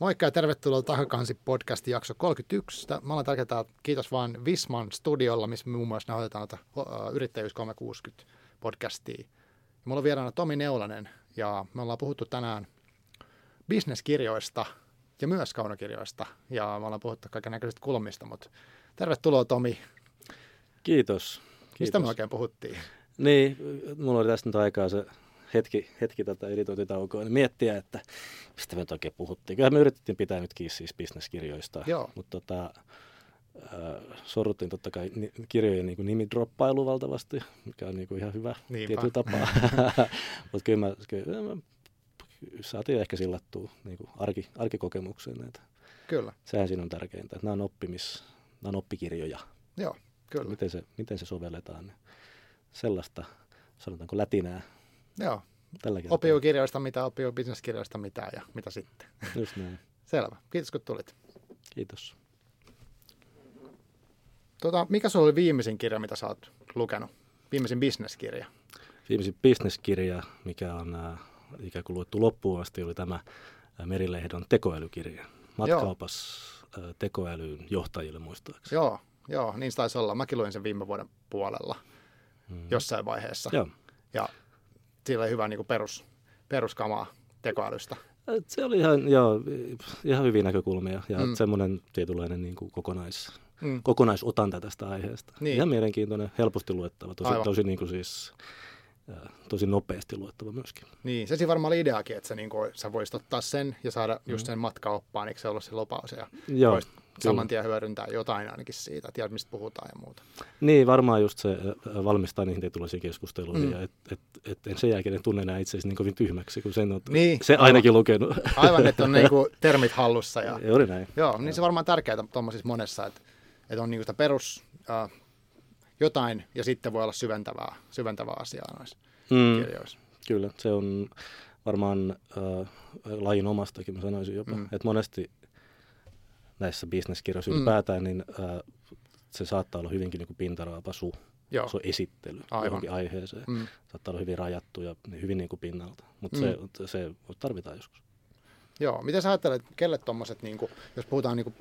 Moikka ja tervetuloa Takakansi podcastin jakso 31. Mä olen tärkeää, kiitos vaan Visman studiolla, missä me muun muassa nauhoitetaan Yrittäjyys 360 podcastia. Mulla on vieraana Tomi Neulanen ja me ollaan puhuttu tänään bisneskirjoista ja myös kaunokirjoista. Ja me ollaan puhuttu kaiken näköisistä kulmista, mutta tervetuloa Tomi. Kiitos. Kiitos. Mistä me oikein puhuttiin? Niin, mulla oli tästä nyt aikaa se hetki, hetki tätä editointitaukoa, niin miettiä, että mistä me nyt oikein puhuttiin. Kyllä me yritettiin pitää nyt kiinni siis bisneskirjoista, mutta tota, äh, sorruttiin totta kai kirjojen niin nimidroppailu valtavasti, mikä on niin kuin ihan hyvä Niinpä. tietyllä tapaa. mutta kyllä, mä, kyllä mä saatiin ehkä sillattua niin kuin arki, arkikokemukseen. Että Kyllä, sehän siinä on tärkeintä, että nämä on, oppimis, nämä on oppikirjoja. joo, kyllä. Miten se, miten se sovelletaan. Niin sellaista, sanotaanko lätinää Joo, tällä kertaa. opiu kirjoista mitä, opiu bisneskirjoista mitä ja mitä sitten. Just näin. Selvä, kiitos kun tulit. Kiitos. Tota, mikä sulla oli viimeisin kirja, mitä sä oot lukenut? Viimeisin bisneskirja? Viimeisin bisneskirja, mikä on äh, ikään kuin luettu loppuun asti, oli tämä äh, Merilehdon tekoälykirja. Matkaupas äh, tekoälyn johtajille muistaakseni. Joo, joo, niin se taisi olla. Mäkin luin sen viime vuoden puolella Mm. jossain vaiheessa. Joo. Ja sillä oli hyvä niin kuin perus, peruskamaa tekoälystä. Se oli ihan, joo, ihan hyviä näkökulmia ja Mm. mm. semmoinen tietynlainen niin kuin kokonais, Mm. kokonaisotanta tästä aiheesta. Niin. Ihan mielenkiintoinen, helposti luettava, tosi, Aivan. tosi, niin kuin siis, äh, tosi nopeasti luettava myöskin. Niin, se varmaan oli ideakin, että sä, niin kuin, sä voisit ottaa sen ja saada just sen matkaoppaan, eikö se ollut se lopaus, ja Mm. Joo, voisit. Saman tien hyödyntää jotain ainakin siitä, tiedät mistä puhutaan ja muuta. Niin, varmaan just se valmistaa niihin tietynlaisiin keskusteluihin, Mm. ja et, et, et en sen jälkeen tunne enää itseäsi niin kovin tyhmäksi, kun sen on Niin, se aivan. ainakin lukenut. Aivan, että on niinku termit hallussa. Ja, oli näin. joo, niin se varmaan tärkeää tuommoisissa monessa, että, että on niinku sitä perus äh, jotain ja sitten voi olla syventävää, syventävää asiaa noissa Mm, kirjoissa. kyllä, se on varmaan äh, lajin omastakin, mä sanoisin jopa. Mm. Että monesti näissä bisneskirjoissa Mm. mm. ylipäätään, niin äh, se saattaa olla hyvinkin niin kuin pintaraapasu. Joo, Se on esittely Aivan. johonkin aiheeseen. mm, Saattaa olla hyvin rajattu ja hyvin niin kuin pinnalta. Mutta Mm. se, se tarvitaan joskus. joo. Miten sä ajattelet, kelle tuommoiset, niinku, jos puhutaan niinku,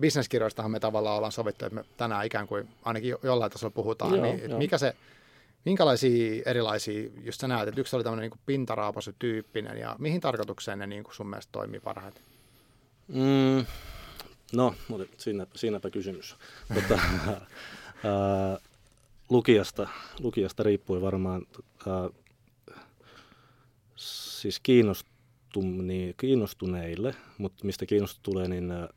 bisneskirjoistahan me tavallaan ollaan sovittu, että me tänään ikään kuin ainakin jo- jollain tasolla puhutaan, Joo, niin joo. mikä se, minkälaisia erilaisia, just sä näet, että yksi oli tämmöinen niin pintaraapasutyyppinen ja mihin tarkoitukseen ne niin kuin sun mielestä toimii parhaiten? Mm, no, mutta siinä, siinäpä kysymys. Mutta, ää, lukijasta, lukijasta riippui varmaan, ää, siis kiinnostum, niin, kiinnostuneille, mutta mistä kiinnostus tulee, niin ää,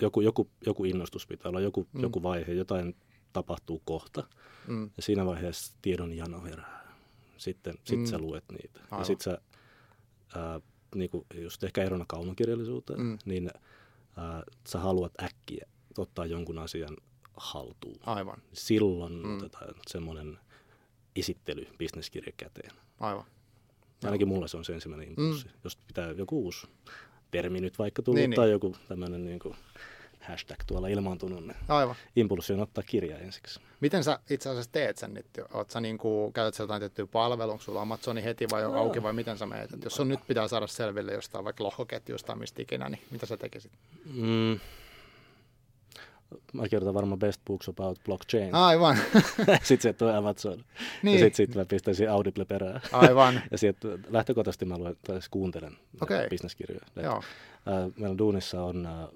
joku, joku, joku innostus pitää olla, joku, Mm. joku vaihe, jotain tapahtuu kohta. Mm, Ja siinä vaiheessa tiedon jano herää. Sitten sit Mm. sä luet niitä. Aivan. Ja sitten sä, ää, niinku, just ehkä erona kaunokirjallisuuteen, mm. niin ää, sä haluat äkkiä ottaa jonkun asian haltuun. aivan, Silloin Mm. otetaan semmoinen esittely, bisneskirja käteen. aivan. Ainakin mulla se on se ensimmäinen impulssi. Mm. Jos pitää joku uusi termi nyt vaikka tullut Niin, niin, tai joku tämmöinen niin hashtag tuolla ilmaantunut, niin Aivan. impulssi on ottaa kirja ensiksi. Miten sä itse asiassa teet sen nyt? Oot sä niin kuin, käytät sä jotain tiettyä palvelua, onko sulla Amazoni heti vai no. auki vai miten sä meet? Et jos sun nyt pitää saada selville jostain vaikka lohkoketjusta mistä ikinä, niin mitä sä tekisit? Mm. Mä kirjoitan varmaan Best Books About Blockchain. Aivan, sitten se tulee Amazon. niin, Ja sitten sit mä pistäisin Audible perään. aivan, Ja sieltä lähtökohtaisesti mä luen, siis kuuntelen okay. bisneskirjoja. Joo, ää, meillä duunissa on ää,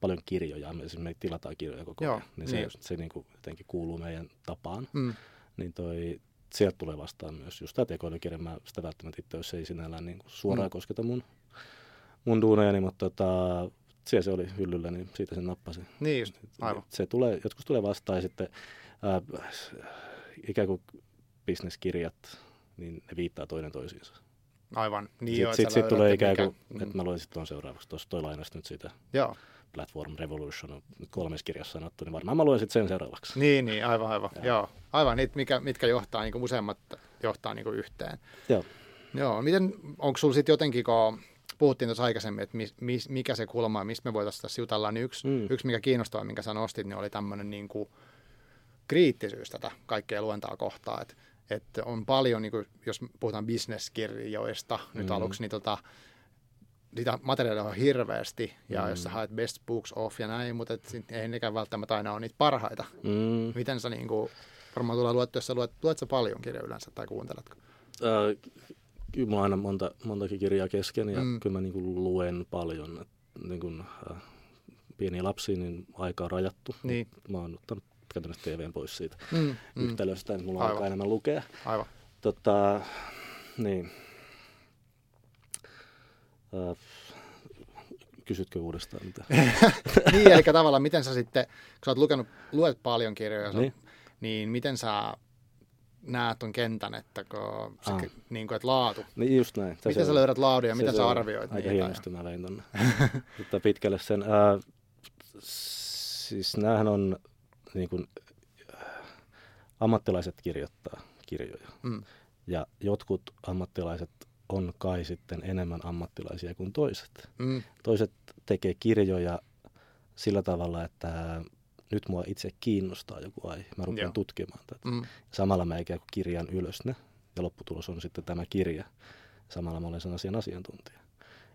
paljon kirjoja, me, siis me tilataan kirjoja koko Joo, ajan. Niin se, niin. se niinku jotenkin kuuluu meidän tapaan. mm, Niin toi, sieltä tulee vastaan myös just tämä tekoälykirja. Mä sitä välttämättä itse, jos ei sinällään niinku suoraan Mm. kosketa mun, mun duunejani, mutta tota, siellä se oli hyllyllä, niin siitä sen nappasin. niin just, aivan, Se tulee, joskus tulee vastaan ja sitten ää, ikään kuin bisneskirjat, niin ne viittaa toinen toisiinsa. Aivan. Niin Sitten sit, sit tulee ikään mikä- kuin, että mä luen sitten tuon seuraavaksi. Tuossa toi lainasi nyt siitä Joo, Platform Revolution on nyt kolmessa kirjassa sanottu, niin varmaan mä luen sitten sen seuraavaksi. niin, niin, aivan, aivan, joo. joo. Aivan, niitä, mikä, mitkä johtaa, niin kuin useammat johtaa niin kuin yhteen. Joo. Joo, miten, onko sulla sitten jotenkin, kun puhuttiin tuossa aikaisemmin, että mis, mis, mikä se kulma on, mistä me voitaisiin tässä jutella, niin yksi, mm. Mm. yksi mikä kiinnostaa, minkä sä nostit, niin oli tämmöinen niin kuin kriittisyys tätä kaikkea luentaa kohtaa, että että on paljon, niin kuin, jos puhutaan bisneskirjoista nyt Mm. aluksi, niin tota, sitä materiaalia on hirveästi, ja Mm. jos sä haet best books off ja näin, mutta et ei nekään välttämättä aina ole niitä parhaita. Mm. Miten sä niin kuin, varmaan tulee luettu, jos sä luet, luet sä paljon kirjoja yleensä tai kuunteletko? Äh, kyllä mulla on aina monta, montakin kirjaa kesken ja Mm. mm. kyllä mä niin kuin luen paljon. Et, niin kuin, äh, pieniä lapsia, niin aika on rajattu. Niin. Mä oon ottanut käytännössä TVn pois siitä Mm, mm. yhtälöstä, niin mulla Aivan. aikaa enemmän lukea. aivan. Tota, niin. Äh, kysytkö uudestaan mitä? niin, eli tavallaan miten sä sitten, kun sä oot lukenut, luet paljon kirjoja, niin, Niin. niin miten sä näet ton kentän, että, kun se, Ah. niin kuin, että laatu. niin just näin. Se Miten se sä löydät laadun ja miten sä arvioit Aika hienosti mä vein tonne Mutta pitkälle sen. Ää, siis näähän on niin kuin, ammattilaiset kirjoittaa kirjoja. Mm. Ja jotkut ammattilaiset on kai sitten enemmän ammattilaisia kuin toiset. Mm, Toiset tekee kirjoja sillä tavalla, että nyt mua itse kiinnostaa joku aihe. Mä rupean Joo. tutkimaan tätä. mm, Samalla mä ikään kuin kirjan ylös ne, ja lopputulos on sitten tämä kirja. Samalla mä olen sen asian asiantuntija.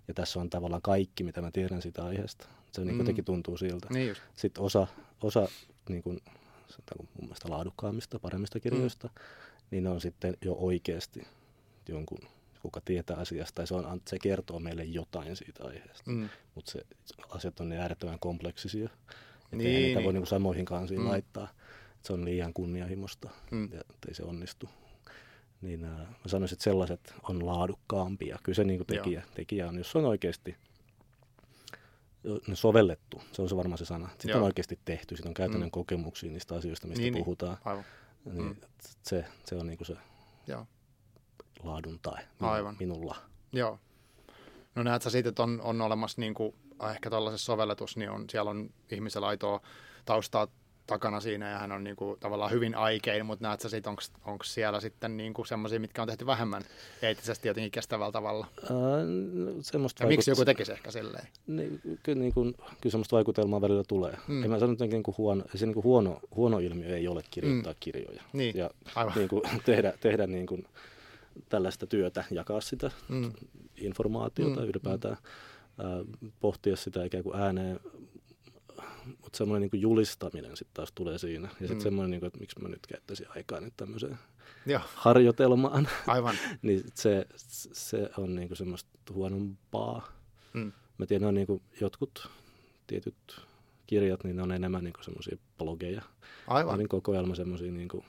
Ja tässä on tavallaan kaikki, mitä mä tiedän siitä aiheesta. Se niin Mm. kuitenkin tuntuu siltä. niin just. Sitten osa, osa niin kuin, mun mielestä laadukkaammista, paremmista kirjoista, mm. niin ne on sitten jo oikeasti jonkun, kuka tietää asiasta, tai se, on, se kertoo meille jotain siitä aiheesta. Mm, Mutta se asiat on niin äärettömän kompleksisia, että Niin, niitä niin. voi niin samoihin kansiin Mm. laittaa. Se on liian kunnianhimosta, Mm. ja ei se onnistu. Niin äh, mä sanoisin, että sellaiset on laadukkaampia. Kyllä se niin kuin tekijä, tekijä on, jos se on oikeasti sovellettu, se on se varmaan se sana. Sitten Joo. on oikeasti tehty, sitten on käytännön Mm. kokemuksia niistä asioista, mistä Niin, niin. puhutaan. aivan. Niin, Mm. se, se on niin kuin se Joo. laadun tai Aivan. minulla. Joo. No näet sä siitä, että on, on olemassa niin kuin, ehkä tällaisessa sovelletus, niin on, siellä on ihmisellä aitoa taustaa takana siinä ja hän on niin kuin, tavallaan hyvin aikein, mutta näet sä siitä, onko siellä sitten niin kuin mitkä on tehty vähemmän eettisesti jotenkin kestävällä tavalla? Ää, no, semmoista Ja miksi joku tekisi ehkä silleen? Niin, kyllä, niin kuin, kyllä semmoista vaikutelmaa välillä tulee. Mm. Mm. En mä sano, että niin kuin huono, se niin kuin huono, huono ilmiö ei ole kirjoittaa Mm. mm. kirjoja. Niin, Ja aivan. niin kuin, tehdä, tehdä niin kuin tällaista työtä, jakaa sitä Mm. informaatiota Mm, mm. ylipäätään, ää, pohtia sitä ikään kuin ääneen. Mutta semmoinen niin kuin julistaminen sitten taas tulee siinä. Ja sitten Mm. mm. semmoinen, niin kuin, että miksi mä nyt käyttäisin aikaa nyt tämmöiseen Joo, harjoitelmaan, aivan. niin se, se on niin kuin semmoista huonompaa. Mm. Mä tiedän, on niin kuin jotkut tietyt kirjat, niin ne on enemmän niin semmoisia blogeja. Aivan. Niin kokoelma semmoisia niin kuin,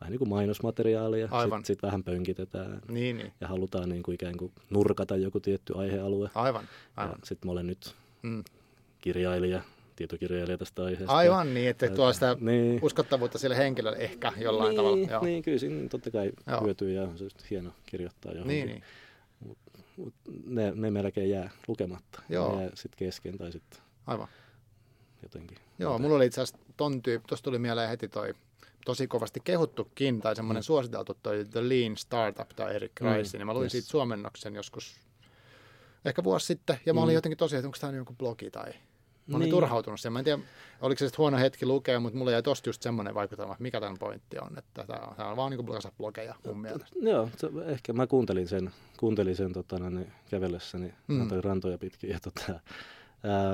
vähän niin kuin mainosmateriaalia. Aivan. Sitten sit vähän pönkitetään Niin, niin. ja halutaan niin kuin ikään kuin nurkata joku tietty aihealue. Aivan. Ja Aivan. sitten mä olen nyt Mm. kirjailija, tietokirjailija tästä aiheesta. Aivan niin, että tuo sitä Niin. uskottavuutta sille henkilölle ehkä jollain niin, tavalla. Joo. Niin, kyllä siinä totta kai Joo. hyötyy ja on se just hieno kirjoittaa johonkin. niin, niin. Mut ne, ne melkein jää lukematta. Joo. Ne jää sitten kesken tai sitten Aivan. jotenkin. Joo, mulla oli itse asiassa ton tyyppi, tuossa tuli mieleen heti toi tosi kovasti kehuttukin tai semmoinen mm. suositeltu toi The Lean Startup tai Eric Mm, Rice, niin mä luin yes. siitä suomennoksen joskus ehkä vuosi sitten, ja mä olin Mm. jotenkin tosiaan, että onko tämä joku blogi tai... Mä olin Niin. turhautunut sen. Mä en tiedä, oliko se huono hetki lukea, mutta mulla jäi tosta just semmoinen vaikutelma, että mikä tämän pointti on. Että tämä on, tää on vaan niin kuin blogeja mun mielestä. Joo, se, ehkä mä kuuntelin sen, kuuntelin sen tota, no, niin, kävellessäni Mm. mm. rantoja pitkin. Ja, tota,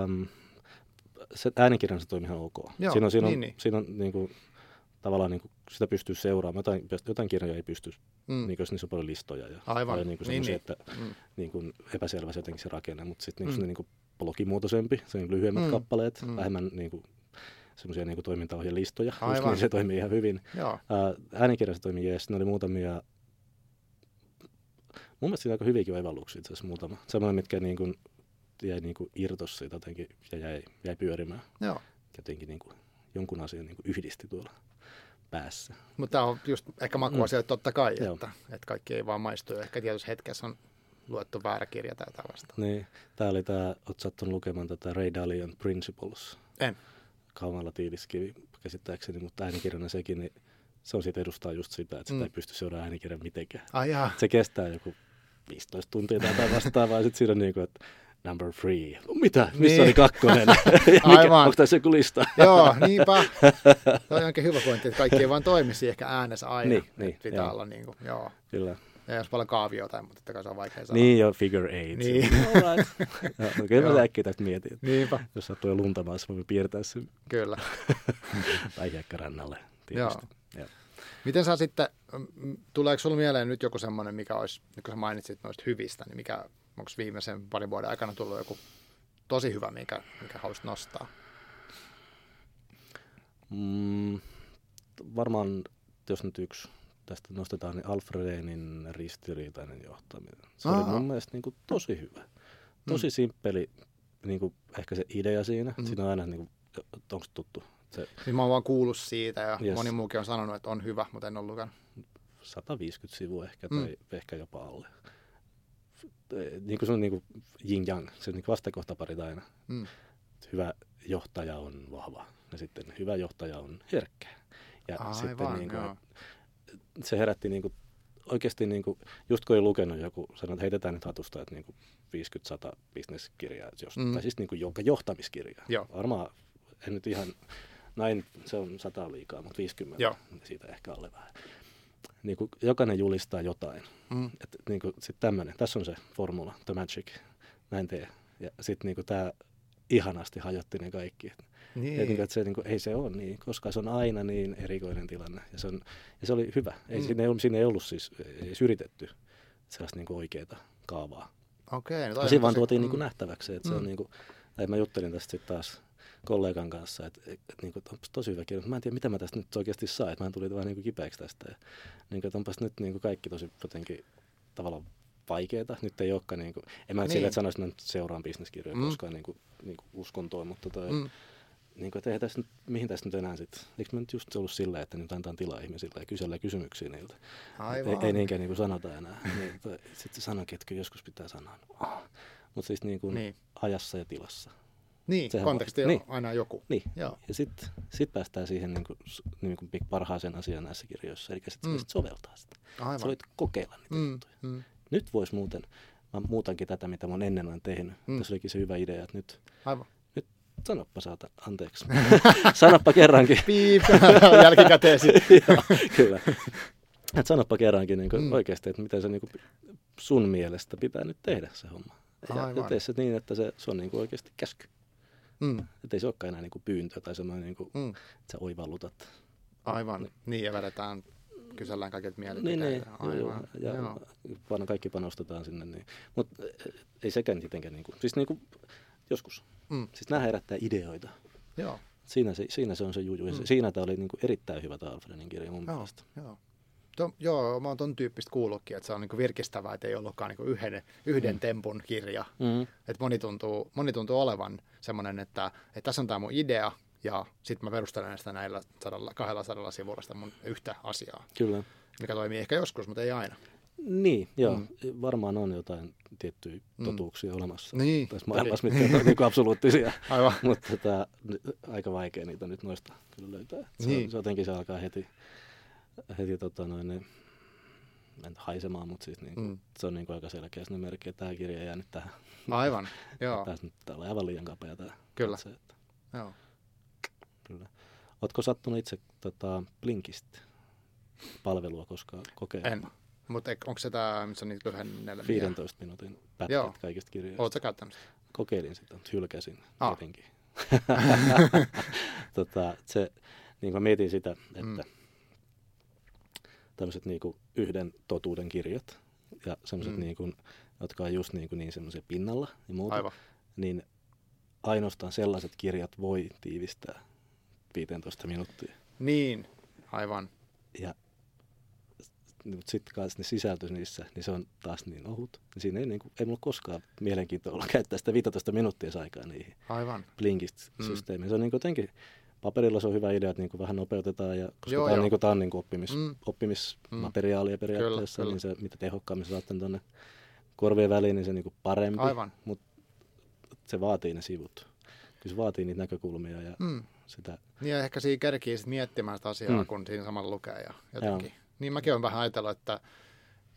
äm, se äänikirjansa toimi ihan ok. Joo, siinä on, siinä on, niin, niin. Siinä on niin kuin, tavallaan niin kuin, sitä pystyy seuraamaan. Jotain, jotain kirjoja ei pysty, Mm. mm. niin kuin, jos niissä on paljon listoja. Ja Aivan, paljon niin kuin niin, niin. että Mm. niin kuin epäselvä se jotenkin se rakenne, mutta sitten Mm. niin, niin kuin blogimuotoisempi, se on lyhyemmät Mm. kappaleet, Mm. mm. vähemmän niin kuin, semmoisia niin toimintaohjelistoja, Aivan. niin se toimii ihan hyvin. Joo, Ää, äänikirjassa toimii jees, ne oli muutamia, mun mielestä siinä aika hyviäkin oivalluksia itse asiassa muutama. Semmoinen, mitkä niin kuin, jäi niin kuin irtos siitä jotenkin ja jäi, jäi pyörimään. joo. Jotenkin niin kuin, jonkun asian niin kuin yhdisti tuolla päässä. Mutta tämä on just ehkä makuasia, mm. totta kai, Joo. että, että kaikki ei vaan maistu. Ehkä tietyssä hetkessä on luettu väärä kirja tai tällaista. Niin, tää oli tää, oot sattunut lukemaan tätä Ray Dalian Principles. En. Kaumalla tiiliskivi käsittääkseni, mutta äänikirjana sekin, niin se on siitä edustaa just sitä, että sitä Mm. ei pysty seuraamaan äänikirjan mitenkään. Ai jaa. Se kestää joku 15 tuntia tai jotain vastaavaa, ja sitten siinä on niin kuin, että number three. No, mitä? Missä Niin. oli kakkonen? Aivan. Onko tässä joku lista? Joo, niinpä. Se on oikein hyvä pointti, että kaikki ei vaan toimisi ehkä äänessä aina. Niin, niin, pitää joo. olla niin kuin, joo. Kyllä. Ei jos paljon kaavioita, mutta totta kai se on vaikea saada. Niin jo, figure eight. Niin. Ja, no, kyllä Joo. mä äkkiä tästä mietin, että Niinpä, jos sattuu jo lunta maassa, voi piirtää sen kyllä. tai hiekkarannalle tietysti. Joo. Miten sä sitten, tuleeko sulla mieleen nyt joku semmoinen, mikä olisi, nyt kun sä mainitsit noista hyvistä, niin mikä, onko viimeisen parin vuoden aikana tullut joku tosi hyvä, mikä, mikä haluaisit nostaa? Mm, varmaan, jos nyt yksi tästä nostetaan, niin Alfredenin ristiriitainen johtaminen. Se oli Aha. mun mielestä niin kuin, tosi hyvä. Tosi Mm. simppeli, niin kuin, ehkä se idea siinä. Mm. Siinä on aina, niin kuin, onko tuttu, se Niin mä oon vaan kuullut siitä ja Yes. moni muukin on sanonut, että on hyvä, mutta en ole lukenut. 150 sivua ehkä, Mm. tai ehkä jopa alle. Niin kuin se on niin kuin yin yang, se on niin vastakohtaparit aina. Mm. Hyvä johtaja on vahva ja sitten hyvä johtaja on herkkä. Ja sitten Aivan, niin joo. Se herätti niin kuin, oikeasti, niin kuin, just kun oli lukenut joku, sanoi, että heitetään nyt hatusta, että niin kuin 50-100 bisneskirjaa, jos, Mm. tai siis niin kuin jonka johtamiskirjaa. Joo. Varmaan, en nyt ihan, näin se on 100 liikaa, mutta 50, Joo. siitä ehkä alle vähän. Niin kuin, jokainen julistaa jotain. Mm. Että niin kuin, sit tämmönen, tässä on se formula, the magic, näin tee. Ja sitten niin tämä ihanasti hajotti ne kaikki. Et Niin. ja niin että se, niin kuin, ei se ole niin, koska se on aina niin erikoinen tilanne. Ja se, on, ja se oli hyvä. Ei, Mm. mm. siinä, ei, ollut- siinä ei ollut siis ei edes yritetty sellaista niin oikeaa kaavaa. Okei, no Ja on siinä vaan tuotiin niin mm. kuin nähtäväksi se, että se Mm. on niin kuin, tai mä juttelin tästä sitten taas kollegan kanssa, että, että, että, että onpas tosi hyvä kirja, mä en tiedä, mitä mä tästä nyt oikeasti saan, että mä tulin vähän niin kuin kipeäksi tästä. Ja, niin kuin, että onpas nyt niin kuin kaikki tosi jotenkin tavallaan vaikeeta. Nyt ei olekaan, niin kuin, en mä Niin. niin. sille, että sanoisin, että seuraan bisneskirjoja Mm. mm. koskaan niin kuin, niin kuin uskontoon, mutta toi, Mm. Niin kuin, että eihän tässä nyt, mihin tässä nyt enää sitten, eikö mä nyt just ollut silleen, että nyt antaa tilaa ihmisille ja kysellä kysymyksiä niiltä. Aivan. Ei, ei niinkään niin kuin sanota enää. niin, sitten sanoikin, että joskus pitää sanoa. Mutta siis niin kuin Niin. ajassa ja tilassa. Niin, Sehän konteksti on- niin. aina joku. Niin. Joo. Ja sitten sit päästään siihen niin kuin, niin kuin parhaaseen asiaan näissä kirjoissa. Eli sitten Mm. voisit soveltaa sitä. Aivan. Sä voit kokeilla niitä Mm. juttuja. Mm. Nyt voisi muuten, mä muutankin tätä, mitä mä oon ennen tehnyt. Mm. Tässä olikin se hyvä idea, että nyt Aivan. Sanoppa saata, anteeksi. sanoppa kerrankin. Piip, jälkikäteen sitten. Joo, Kyllä. Et sanoppa kerrankin niin Mm. oikeasti, että miten se niin kuin sun mielestä pitää nyt tehdä se homma. Ja, ja Aivan. tee se niin, että se, se on niin kuin oikeasti käsky. Mm. Että ei se olekaan enää niin kuin pyyntö tai semmoinen, niin kuin, Mm. että sä oivallutat. Aivan. Niin, ja vedetään, kysellään kaikilta Niin, mielipiteitä. niin. Aivan. Ja, Joo. ja kaikki panostetaan sinne. Niin. Mutta ei sekään tietenkään, niin kuin, siis niin kuin, joskus. Mm. Siis nämä herättää ideoita. Joo. Siinä se, siinä se on se juju. Ja Mm. siinä tämä oli niin kuin erittäin hyvä tämä Alfredin kirja mun Joo. mielestä. Joo. To, joo, mä oon ton tyyppistä kuullutkin, että se on niinku virkistävää, että ei ollutkaan niinku yhden, yhden Mm. tempun kirja. Mm. Et moni, tuntuu, moni tuntuu olevan semmoinen, että, että tässä on tämä mun idea, ja sitten mä perustelen sitä näillä sadalla, 200 sivulla sitä mun yhtä asiaa, Kyllä. mikä toimii ehkä joskus, mutta ei aina. Niin, joo. Mm. Mm. Varmaan on jotain tiettyjä Mm. totuuksia olemassa Niin, tässä maailmassa, mitkä on niin absoluuttisia. Aivan. Mutta tota, aika vaikea niitä nyt noista kyllä löytää. Se, Niin. se jotenkin se alkaa heti, heti tota noin, niin, en haisemaan, mutta siis niin, Mm. se on niin kuin aika selkeä sinne merkki, että tämä kirja jää nyt tähän. Aivan, joo, Tässä nyt tää on aivan liian kapea tämä. Kyllä. Se, että, joo. kyllä. Ootko sattunut itse tota, Blinkist palvelua koskaan kokeilla? En. Mutta onko se tämä, missä on niitä lyhennellä? 15 minuutin pätkät Joo. kaikista kirjoista. Oletko käyttänyt kokeilin sitä, mutta hylkäsin Ah. tietenkin. tota, se, niin mä mietin sitä, että Mm. mm. tämmöiset niinku yhden totuuden kirjat ja semmoiset, Mm. mm. niinku, jotka on just niinku niin semmoisia pinnalla ja muuta, Aivan. niin ainoastaan sellaiset kirjat voi tiivistää 15 minuuttia. Niin, aivan. Ja mutta sitten kanssa ne sisältö niissä, niin se on taas niin ohut. Siinä ei, niinku, ei mulla koskaan mielenkiintoa olla käyttää sitä 15 minuuttia aikaa niihin. Aivan. Blinkist-systeemiin. Se on niin jotenkin, paperilla se on hyvä idea, että niin vähän nopeutetaan, ja, koska Joo, tämä on, niin tämä on niin oppimis, Mm. mm. oppimismateriaalia periaatteessa, Kyllä, niin se mitä tehokkaammin se saatte tuonne korvien väliin, niin se niin parempi. Aivan. Mutta se vaatii ne sivut. Kyllä se vaatii niitä näkökulmia ja Mm. sitä. Niin ja ehkä siinä kerkii sit miettimään sitä asiaa, Mm. kun siinä samalla lukee. Ja jotenkin. Joo. Niin mäkin olen vähän ajatellut, että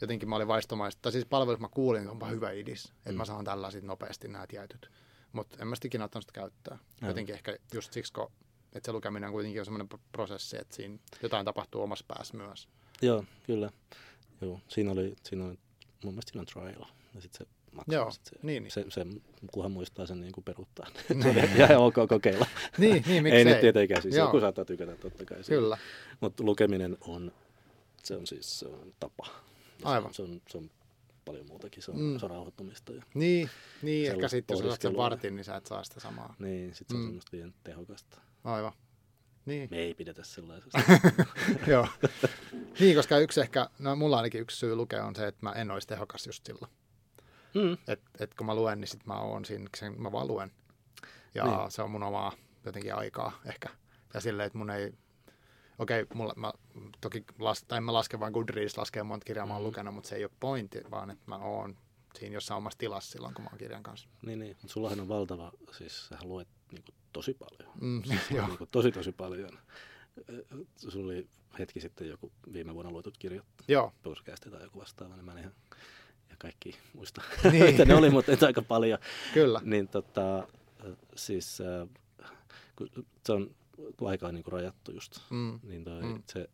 jotenkin mä olin vaistomaista, tai siis palvelussa mä kuulin, että onpa hyvä idis, että Mm. mä saan tällä sit nopeasti nämä tietyt. Mutta en mä sitä ikinä ottanut sitä käyttää. Jotenkin ehkä just siksi, kun, että se lukeminen on kuitenkin semmoinen prosessi, että siinä jotain tapahtuu omassa päässä myös. Joo, kyllä. Joo, siinä oli, siinä oli mun mielestä siinä on trial. Ja sitten se maksaa. Joo, sit se, niin, niin. Se, se, kunhan muistaa sen niin kuin peruuttaa. Niin. on ihan ok kokeilla. niin, niin miksei. ei nyt tietenkään, siis Joo. joku saattaa tykätä totta kai. Kyllä, Mutta lukeminen on, se on siis se on tapa. Ja Aivan. Se on, se on, se on paljon muutakin, se on, Mm. se on rauhoittumista. Ja, niin, niin ehkä sitten jos sen vartin, niin sä et saa sitä samaa. niin, sitten se on Mm. semmoista liian tehokasta. Aivan. Niin, Me ei pidetä sellaisesta. joo. Niin, koska yksi ehkä, no mulla ainakin yksi syy lukea on se, että mä en olisi tehokas just silloin. mm. Et, et kun mä luen, niin sit mä oon siinä, sen, mä vaan luen. Ja niin. se on mun omaa jotenkin aikaa ehkä. Ja silleen, että mun ei, okei, okay, mulla, mä toki, las, tai mä laske vaan Goodreads, laskee monta kirjaa mä oon Mm. lukenut, mutta se ei ole pointti, vaan että mä oon siinä jossain omassa tilassa silloin, kun mä oon kirjan kanssa. Niin, niin. Mutta sullahan on valtava, siis sähän luet niin kuin, tosi paljon. Mm, Siis joo. niin kuin, tosi tosi paljon. Sulla oli hetki sitten joku viime vuonna luetut kirjat, Joo, tai joku vastaava, niin mä en ihan ja kaikki muista, Niin. mitä ne oli, mutta et aika paljon. kyllä. Niin tota, siis äh, kun se on kun aika on niin kuin rajattu just, Mm, niin toi, Mm. se,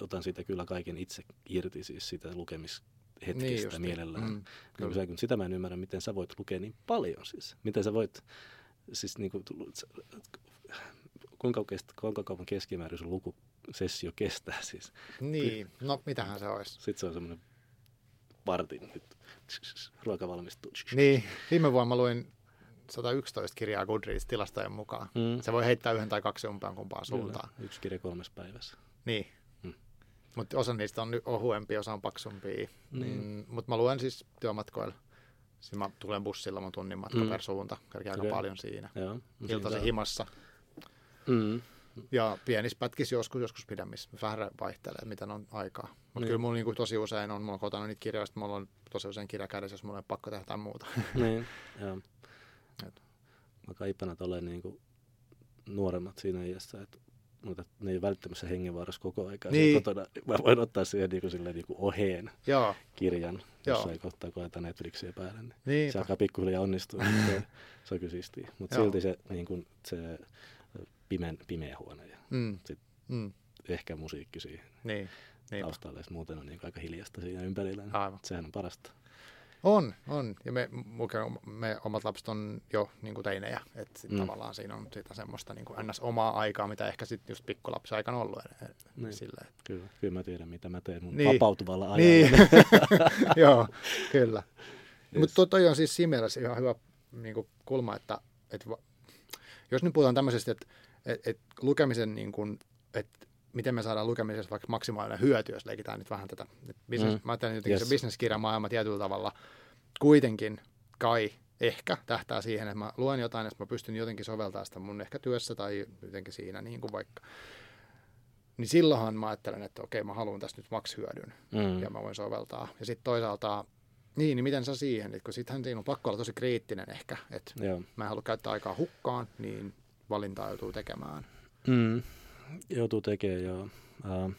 otan siitä kyllä kaiken itse irti, siis sitä lukemishetkestä niin just. mielellään. Mm, Niin kyllä. se, kun sitä mä en ymmärrä, miten sä voit lukea niin paljon siis. Miten sä voit, siis niin kuin, kuinka, kuinka kauan keskimäärin sun lukusessio kestää siis. Niin, no mitähän se olisi. Sitten se on semmoinen vartin, nyt ruoka valmistuu. Niin, viime vuonna mä luin 111 kirjaa Goodreads tilastojen mukaan. Mm. Se voi heittää yhden tai kaksi umpeen kumpaan Kyllä, suuntaan. Yksi kirja kolmessa päivässä. Niin. Mm. Mutta osa niistä on nyt ohuempi, osa on paksumpia. Niin. Mm, Mutta mä luen siis työmatkoilla. Siis mä tulen bussilla mun tunnin matka Mm. mm. per suunta. Kerkeä aika Okei. paljon siinä. Joo. no saa- himassa. Mm. Ja pienissä pätkissä joskus, joskus pidemmissä. Vähän vaihtelee, mitä on aikaa. Mutta Niin. kyllä mulla niinku tosi usein on, mulla on kotona niitä kirjoja, mulla on tosi usein kirja kädessä, jos mulla on pakko tehdä jotain muuta. niin, joo. Et. Mä kaipaan, että olen niin kuin nuoremmat siinä iässä, että mutta ne ei ole välttämättä hengenvaarassa koko aikaa niin. Kotona. Mä voin ottaa siihen niin kuin, silleen, niin kuin oheen Joo, kirjan, Joo. jossain kohtaa koetaan Netflixiä päälle. Niin niin. se alkaa pikkuhiljaa onnistua. se, se on kyllä siistiä. Mutta silti se, niin kuin, se pimeä, pimeä huone ja Mm. Sit- Mm. ehkä musiikki siihen Niin. Niinpä. taustalle, muuten on niin aika hiljasta siinä ympärillä. Niin Aivan. Sehän on parasta. On, on. Ja me, me omat lapset on jo niin kuin teinejä. Että Mm. tavallaan siinä on sitä semmoista niin kuin ns. omaa aikaa, mitä ehkä sitten just pikkulapsen aikana ollut. Niin. Niin. Silleen. Kyllä, kyllä mä tiedän, mitä mä teen mun Niin. vapautuvalla ajalla. Niin, joo, kyllä. Yes. Mutta toi on siis siinä mielessä ihan hyvä niin kuin kulma, että, että jos nyt puhutaan tämmöisestä, että, että, että lukemisen, niin kuin, että miten me saadaan lukemisessa vaikka maksimaalinen hyöty, jos leikitään nyt vähän tätä. Business, Mm. Mä ajattelen jotenkin Yes. se bisneskirjamaailma tietyllä tavalla kuitenkin kai ehkä tähtää siihen, että mä luen jotain, että mä pystyn jotenkin soveltamaan sitä mun ehkä työssä tai jotenkin siinä niin kuin vaikka. Niin silloinhan mä ajattelen, että okei, mä haluan tästä nyt maksihyödyn Mm. ja mä voin soveltaa. Ja sitten toisaalta, niin, niin miten sä siihen, että kun sittenhän siinä on pakko olla tosi kriittinen ehkä, että Joo. mä en halua käyttää aikaa hukkaan, niin valintaa joutuu tekemään. Mm. Joutuu tekemään, joo. Uh,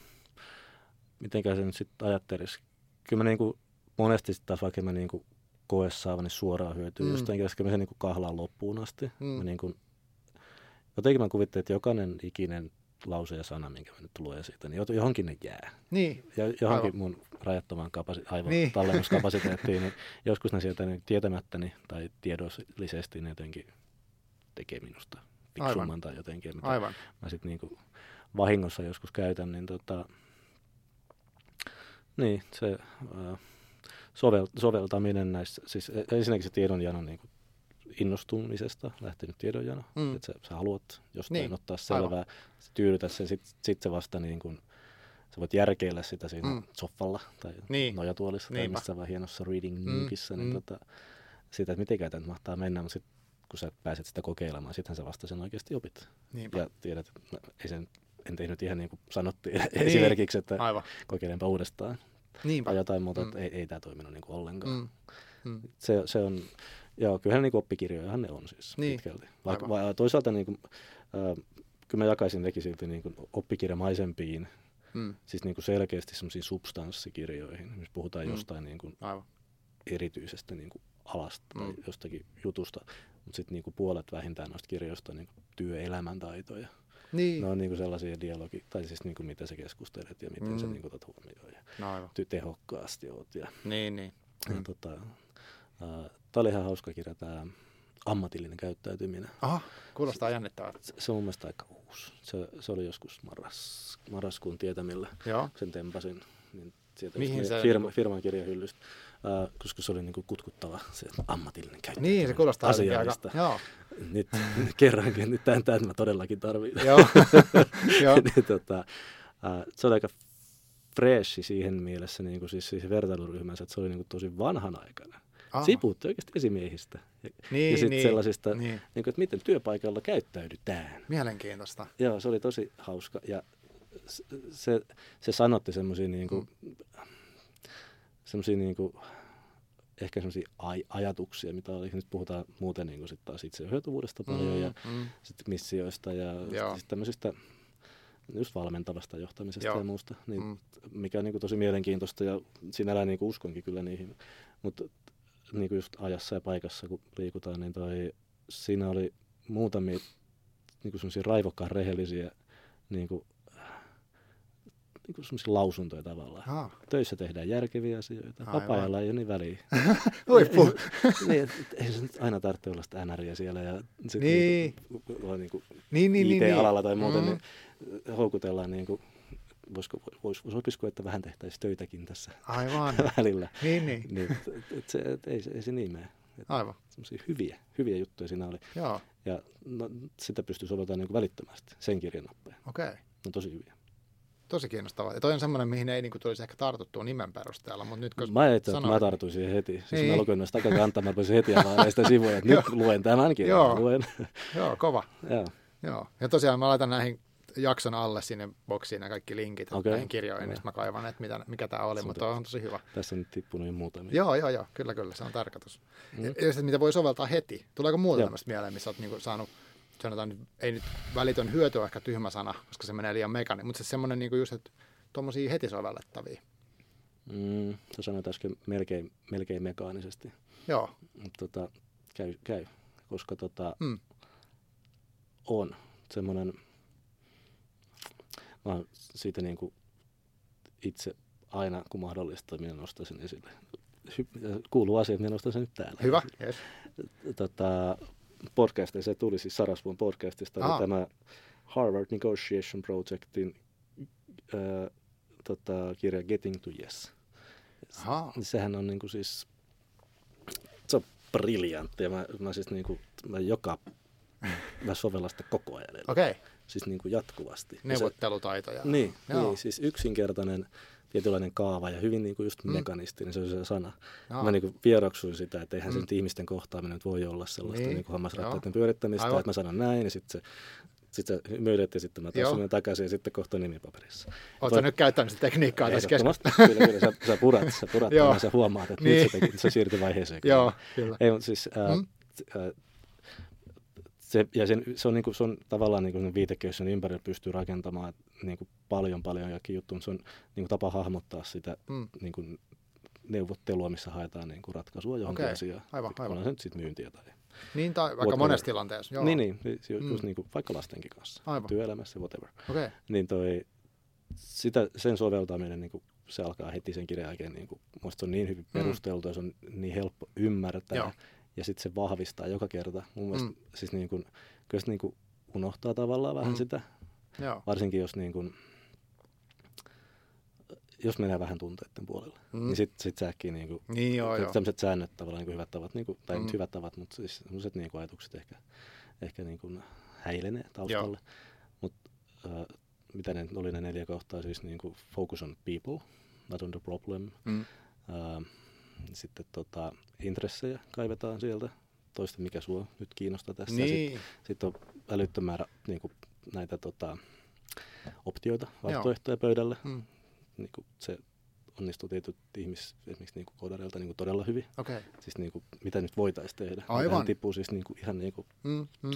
mitenkä se nyt sitten ajattelisi? Kyllä mä niinku monesti sit taas, vaikka mä niinku koe saavani suoraan hyötyä mm. Jostain kirjasta, kyllä mä sen niinku kahlaan loppuun asti. Mm. Mä niinku, jotenkin mä kuvittelen, että jokainen ikinen lause ja sana, minkä mä nyt luen siitä, niin johonkin ne jää. Niin, Ja johonkin Aivan. mun rajattomaan kapasi- aivon Niin. tallennuskapasiteettiin, niin joskus ne sieltä niin tietämättäni tai tiedollisesti ne jotenkin tekee minusta fiksumman Aivan. tai jotenkin, mitä aivan. mä sitten niinku vahingossa joskus käytän, niin tota, niin se ää, sovel, soveltaminen näissä, siis e- ensinnäkin se tiedonjanon niinku innostumisesta lähtenyt tiedonjano, mm. Mm. että sä, sä haluat jostain niin. Niin, ottaa selvää, sä tyydytät sen, sit, sit se vasta niin kun, sä voit järkeillä sitä siinä mm. Mm. soffalla tai Niin. nojatuolissa tai Niinpä. missä vaan hienossa reading Mm, nookissa, niin mm. tota, sitä, että miten tämä mahtaa mennä, mutta sit, kun sä pääset sitä kokeilemaan, sittenhän sä vasta sen oikeasti opit Niinpä. ja tiedät, että no, ei sen, en tehnyt ihan niin kuin sanottiin niin. esimerkiksi, että Aivan. kokeilenpa uudestaan Niinpä. tai jotain muuta, Mm. että ei, ei tämä toiminut niin kuin ollenkaan. Mm. Mm. Se, se on, joo, kyllähän niin kuin oppikirjojahan ne on siis Niin. pitkälti. Vaikka, Aivan. va, toisaalta niin kuin, äh, kyllä mä jakaisin nekin silti niin kuin oppikirjamaisempiin, Mm. siis niin kuin selkeästi semmoisiin substanssikirjoihin, missä puhutaan Mm. jostain niin kuin Aivan. erityisestä niin kuin alasta tai Mm. jostakin jutusta, mutta sitten niin kuin puolet vähintään noista kirjoista on niin kuin työelämäntaitoja. Niin. Ne on niin kuin sellaisia dialogi, tai siis niin kuin mitä sä keskustelet ja miten mm. sä niin kuin otat huomioon ja No aivan. ty- tehokkaasti oot. Ja, Niin, niin. ja Mm. tota, uh, tämä oli ihan hauska kirja tämä ammatillinen käyttäytyminen. Aha, kuulostaa jännittävältä. Se, se on mun mielestä aika uusi. Se, se oli joskus marras, marraskuun tietämillä. Joo. Sen tempasin. Niin sieltä Mihin se firma, niinku- firman kirjahyllystä, koska se oli niinku kutkuttava se ammatillinen käyttäytyminen. Niin, se kuulostaa asiallista. aika... Joo. Nyt kerrankin, nyt tämän, tämän mä todellakin tarvitsen. Joo. Joo. niin, tota, se oli aika freshi siihen mielessä, niin kuin siis, siis vertailuryhmänsä, että se oli niin kuin tosi vanhanaikainen. Ah. Se puhutti oikeasti esimiehistä. Ja, Niin, ja sitten niin, sellaisista, niin. niin. Niin kuin, että miten työpaikalla käyttäydytään. Mielenkiintoista. Joo, se oli tosi hauska. Ja se, se sanotti semmoisia niin kuin, semmoisia niin kuin, ehkä semmoisia aj- ajatuksia, mitä oli. Nyt puhutaan muuten niin kuin sit taas itse hyötyvuudesta paljon mm, ja mm. sitten missioista ja Joo. sit tämmöisistä just valmentavasta johtamisesta Joo. ja muusta, niin, Mm. mikä on niin kuin tosi mielenkiintoista ja sinällään niin kuin uskonkin kyllä niihin. Mutta niin kuin just ajassa ja paikassa, kun liikutaan, niin toi, siinä oli muutamia niin kuin semmoisia raivokkaan rehellisiä niin kuin, niin kuin semmoisia lausuntoja tavallaan. Ah. Töissä tehdään järkeviä asioita, Aivan. vapaa-ajalla ei ole niin väliä. Huippu. niin, et, ei se nyt aina tarvitse olla sitä NRiä siellä ja sit Niin. Niinku, niinku Niin, niin, niin. IT-alalla niin. tai muuten, Mm. niin houkutellaan niinku, voisiko, vois, sopisiko, että vähän tehtäisiin töitäkin tässä Aivan. välillä. Niin, niin. Niin, et, et se, et, ei, se, ei se niin mene. Et Aivan. Semmoisia hyviä, hyviä juttuja siinä oli. Joo. Ja no, sitä pystyy soveltamaan niin välittömästi, sen kirjan nappeja. Okei. Okay. Ne on tosi hyviä. Tosi kiinnostavaa. Ja toi on semmoinen, mihin ei niinku tulisi ehkä tartuttua nimen perusteella, mutta nyt kun Mä ajattelin, että mä tartuin siihen heti. Siis Niin. mä luken noista takakantaa, mä rupesin heti avaamaan sitä sivuja, että nyt luen tämän kirjan. Joo. Luen. Joo, kova. Joo. Joo. Ja tosiaan mä laitan näihin jakson alle sinne boksiin nämä kaikki linkit Okei. näihin kirjoihin, niin mä kaivan, että mitä, mikä tämä oli, mutta on tosi hyvä. Tässä on nyt tippunut jo muutamia. Joo, joo, joo, kyllä, kyllä, se on tarkoitus. Mm. Mm. Ja sitten mitä voi soveltaa heti. Tuleeko muuta tämmöistä mieleen, missä olet niinku saanut, sanotaan, ei nyt välitön hyöty on ehkä tyhmä sana, koska se menee liian mekani, mutta se semmoinen niinku just, että tuommoisia heti sovellettavia. Mm, sä sanoit äsken melkein, melkein mekaanisesti. Joo, Mutta tota, käy, käy, koska tota, Mm. on semmoinen, mä oon siitä niinku itse aina kun mahdollista, minä nostan sen esille. Kuuluu asia, minä nostan sen nyt täällä. hyvä. Yes. Tota, podcastissa, se tuli siis Sarasvuon podcastista, oli tämä Harvard Negotiation Projectin ää, tota, kirja Getting to Yes. Ahaa. Sehän on niinku siis, se on briljantti ja mä, mä siis niinku, mä joka, mä sovellan sitä koko ajan. Okei, okay. Siis niinku jatkuvasti. Ja se- neuvottelutaitoja. niin, Joo. niin, siis yksinkertainen tietynlainen kaava ja hyvin niinku just Mm. mekanistinen, se on se sana. Joo. Mä niinku vieroksuin sitä, että eihän se Mm. nyt ihmisten kohtaaminen nyt voi olla sellaista Niin, niin, hammasrattaiden pyörittämistä, Aivan. että mä sanon näin ja sitten se sitten sä hymyilet ja sitten mä taas takaisin ja sitten kohta nimipaperissa. Oletko Voi- nyt käyttänyt sitä tekniikkaa tässä keskustelussa? Kyllä, kyllä. Sä, sä purat, sä purat ja sä huomaat, että Niin. nyt se, se siirtyi vaiheeseen. Joo, kyllä. Ei, siis, ää, Mm. ää, se, ja sen, se, on, niinku, se on tavallaan niinku viitekehys, sen ympärillä pystyy rakentamaan niinku, paljon paljon jokin juttu, mutta se on niinku, tapa hahmottaa sitä Mm. niinku, neuvottelua, missä haetaan niinku, ratkaisua johonkin Okei, asiaan. aivan, aivan. Onhan se nyt sitten myyntiä tai... Niin, tai vaikka Whatever. monessa tilanteessa. Joo. Niin, niin, siis ju- Mm. just niinku, vaikka lastenkin kanssa, Aivan. työelämässä, whatever. Okay. Niin toi, sitä, sen soveltaminen, niin se alkaa heti sen kirjan jälkeen, niin kuin, musta se on niin hyvin Mm. perusteltu ja se on niin helppo ymmärtää. Joo. Ja sitten se vahvistaa joka kerta. Mun mielestä Mm. siis niin kuin, kyllä se niin kuin unohtaa tavallaan vähän Mm. sitä, joo. varsinkin jos niin kuin, jos menee vähän tunteiden puolelle, Mm. niin sitten sit sä äkkiä niin kuin, Niin joo, joo. tämmöiset säännöt tavallaan niin kuin hyvät tavat, niin kuin, tai mm. Nyt hyvät tavat, mutta siis sellaiset niin kuin ajatukset ehkä, ehkä niin kuin häilenee taustalle. Mutta äh, mitä ne oli ne neljä kohtaa, siis niin kuin focus on people, not on the problem. Mm. Äh, sitten tota, intressejä kaivetaan sieltä, toista mikä sua nyt kiinnostaa tässä. Sitten Niin, sit on älyttömän määrä niin kuin, näitä tota, optioita, vaihtoehtoja pöydälle. mm. Niin kuin, se onnistuu tietyt ihmis, esimerkiksi niin kuin koodareilta niin kuin todella hyvin. Okay. Siis niin kuin, mitä nyt voitaisiin tehdä. Aivan. Tippuu siis niin kuin, ihan niin kuin, Mm, mm.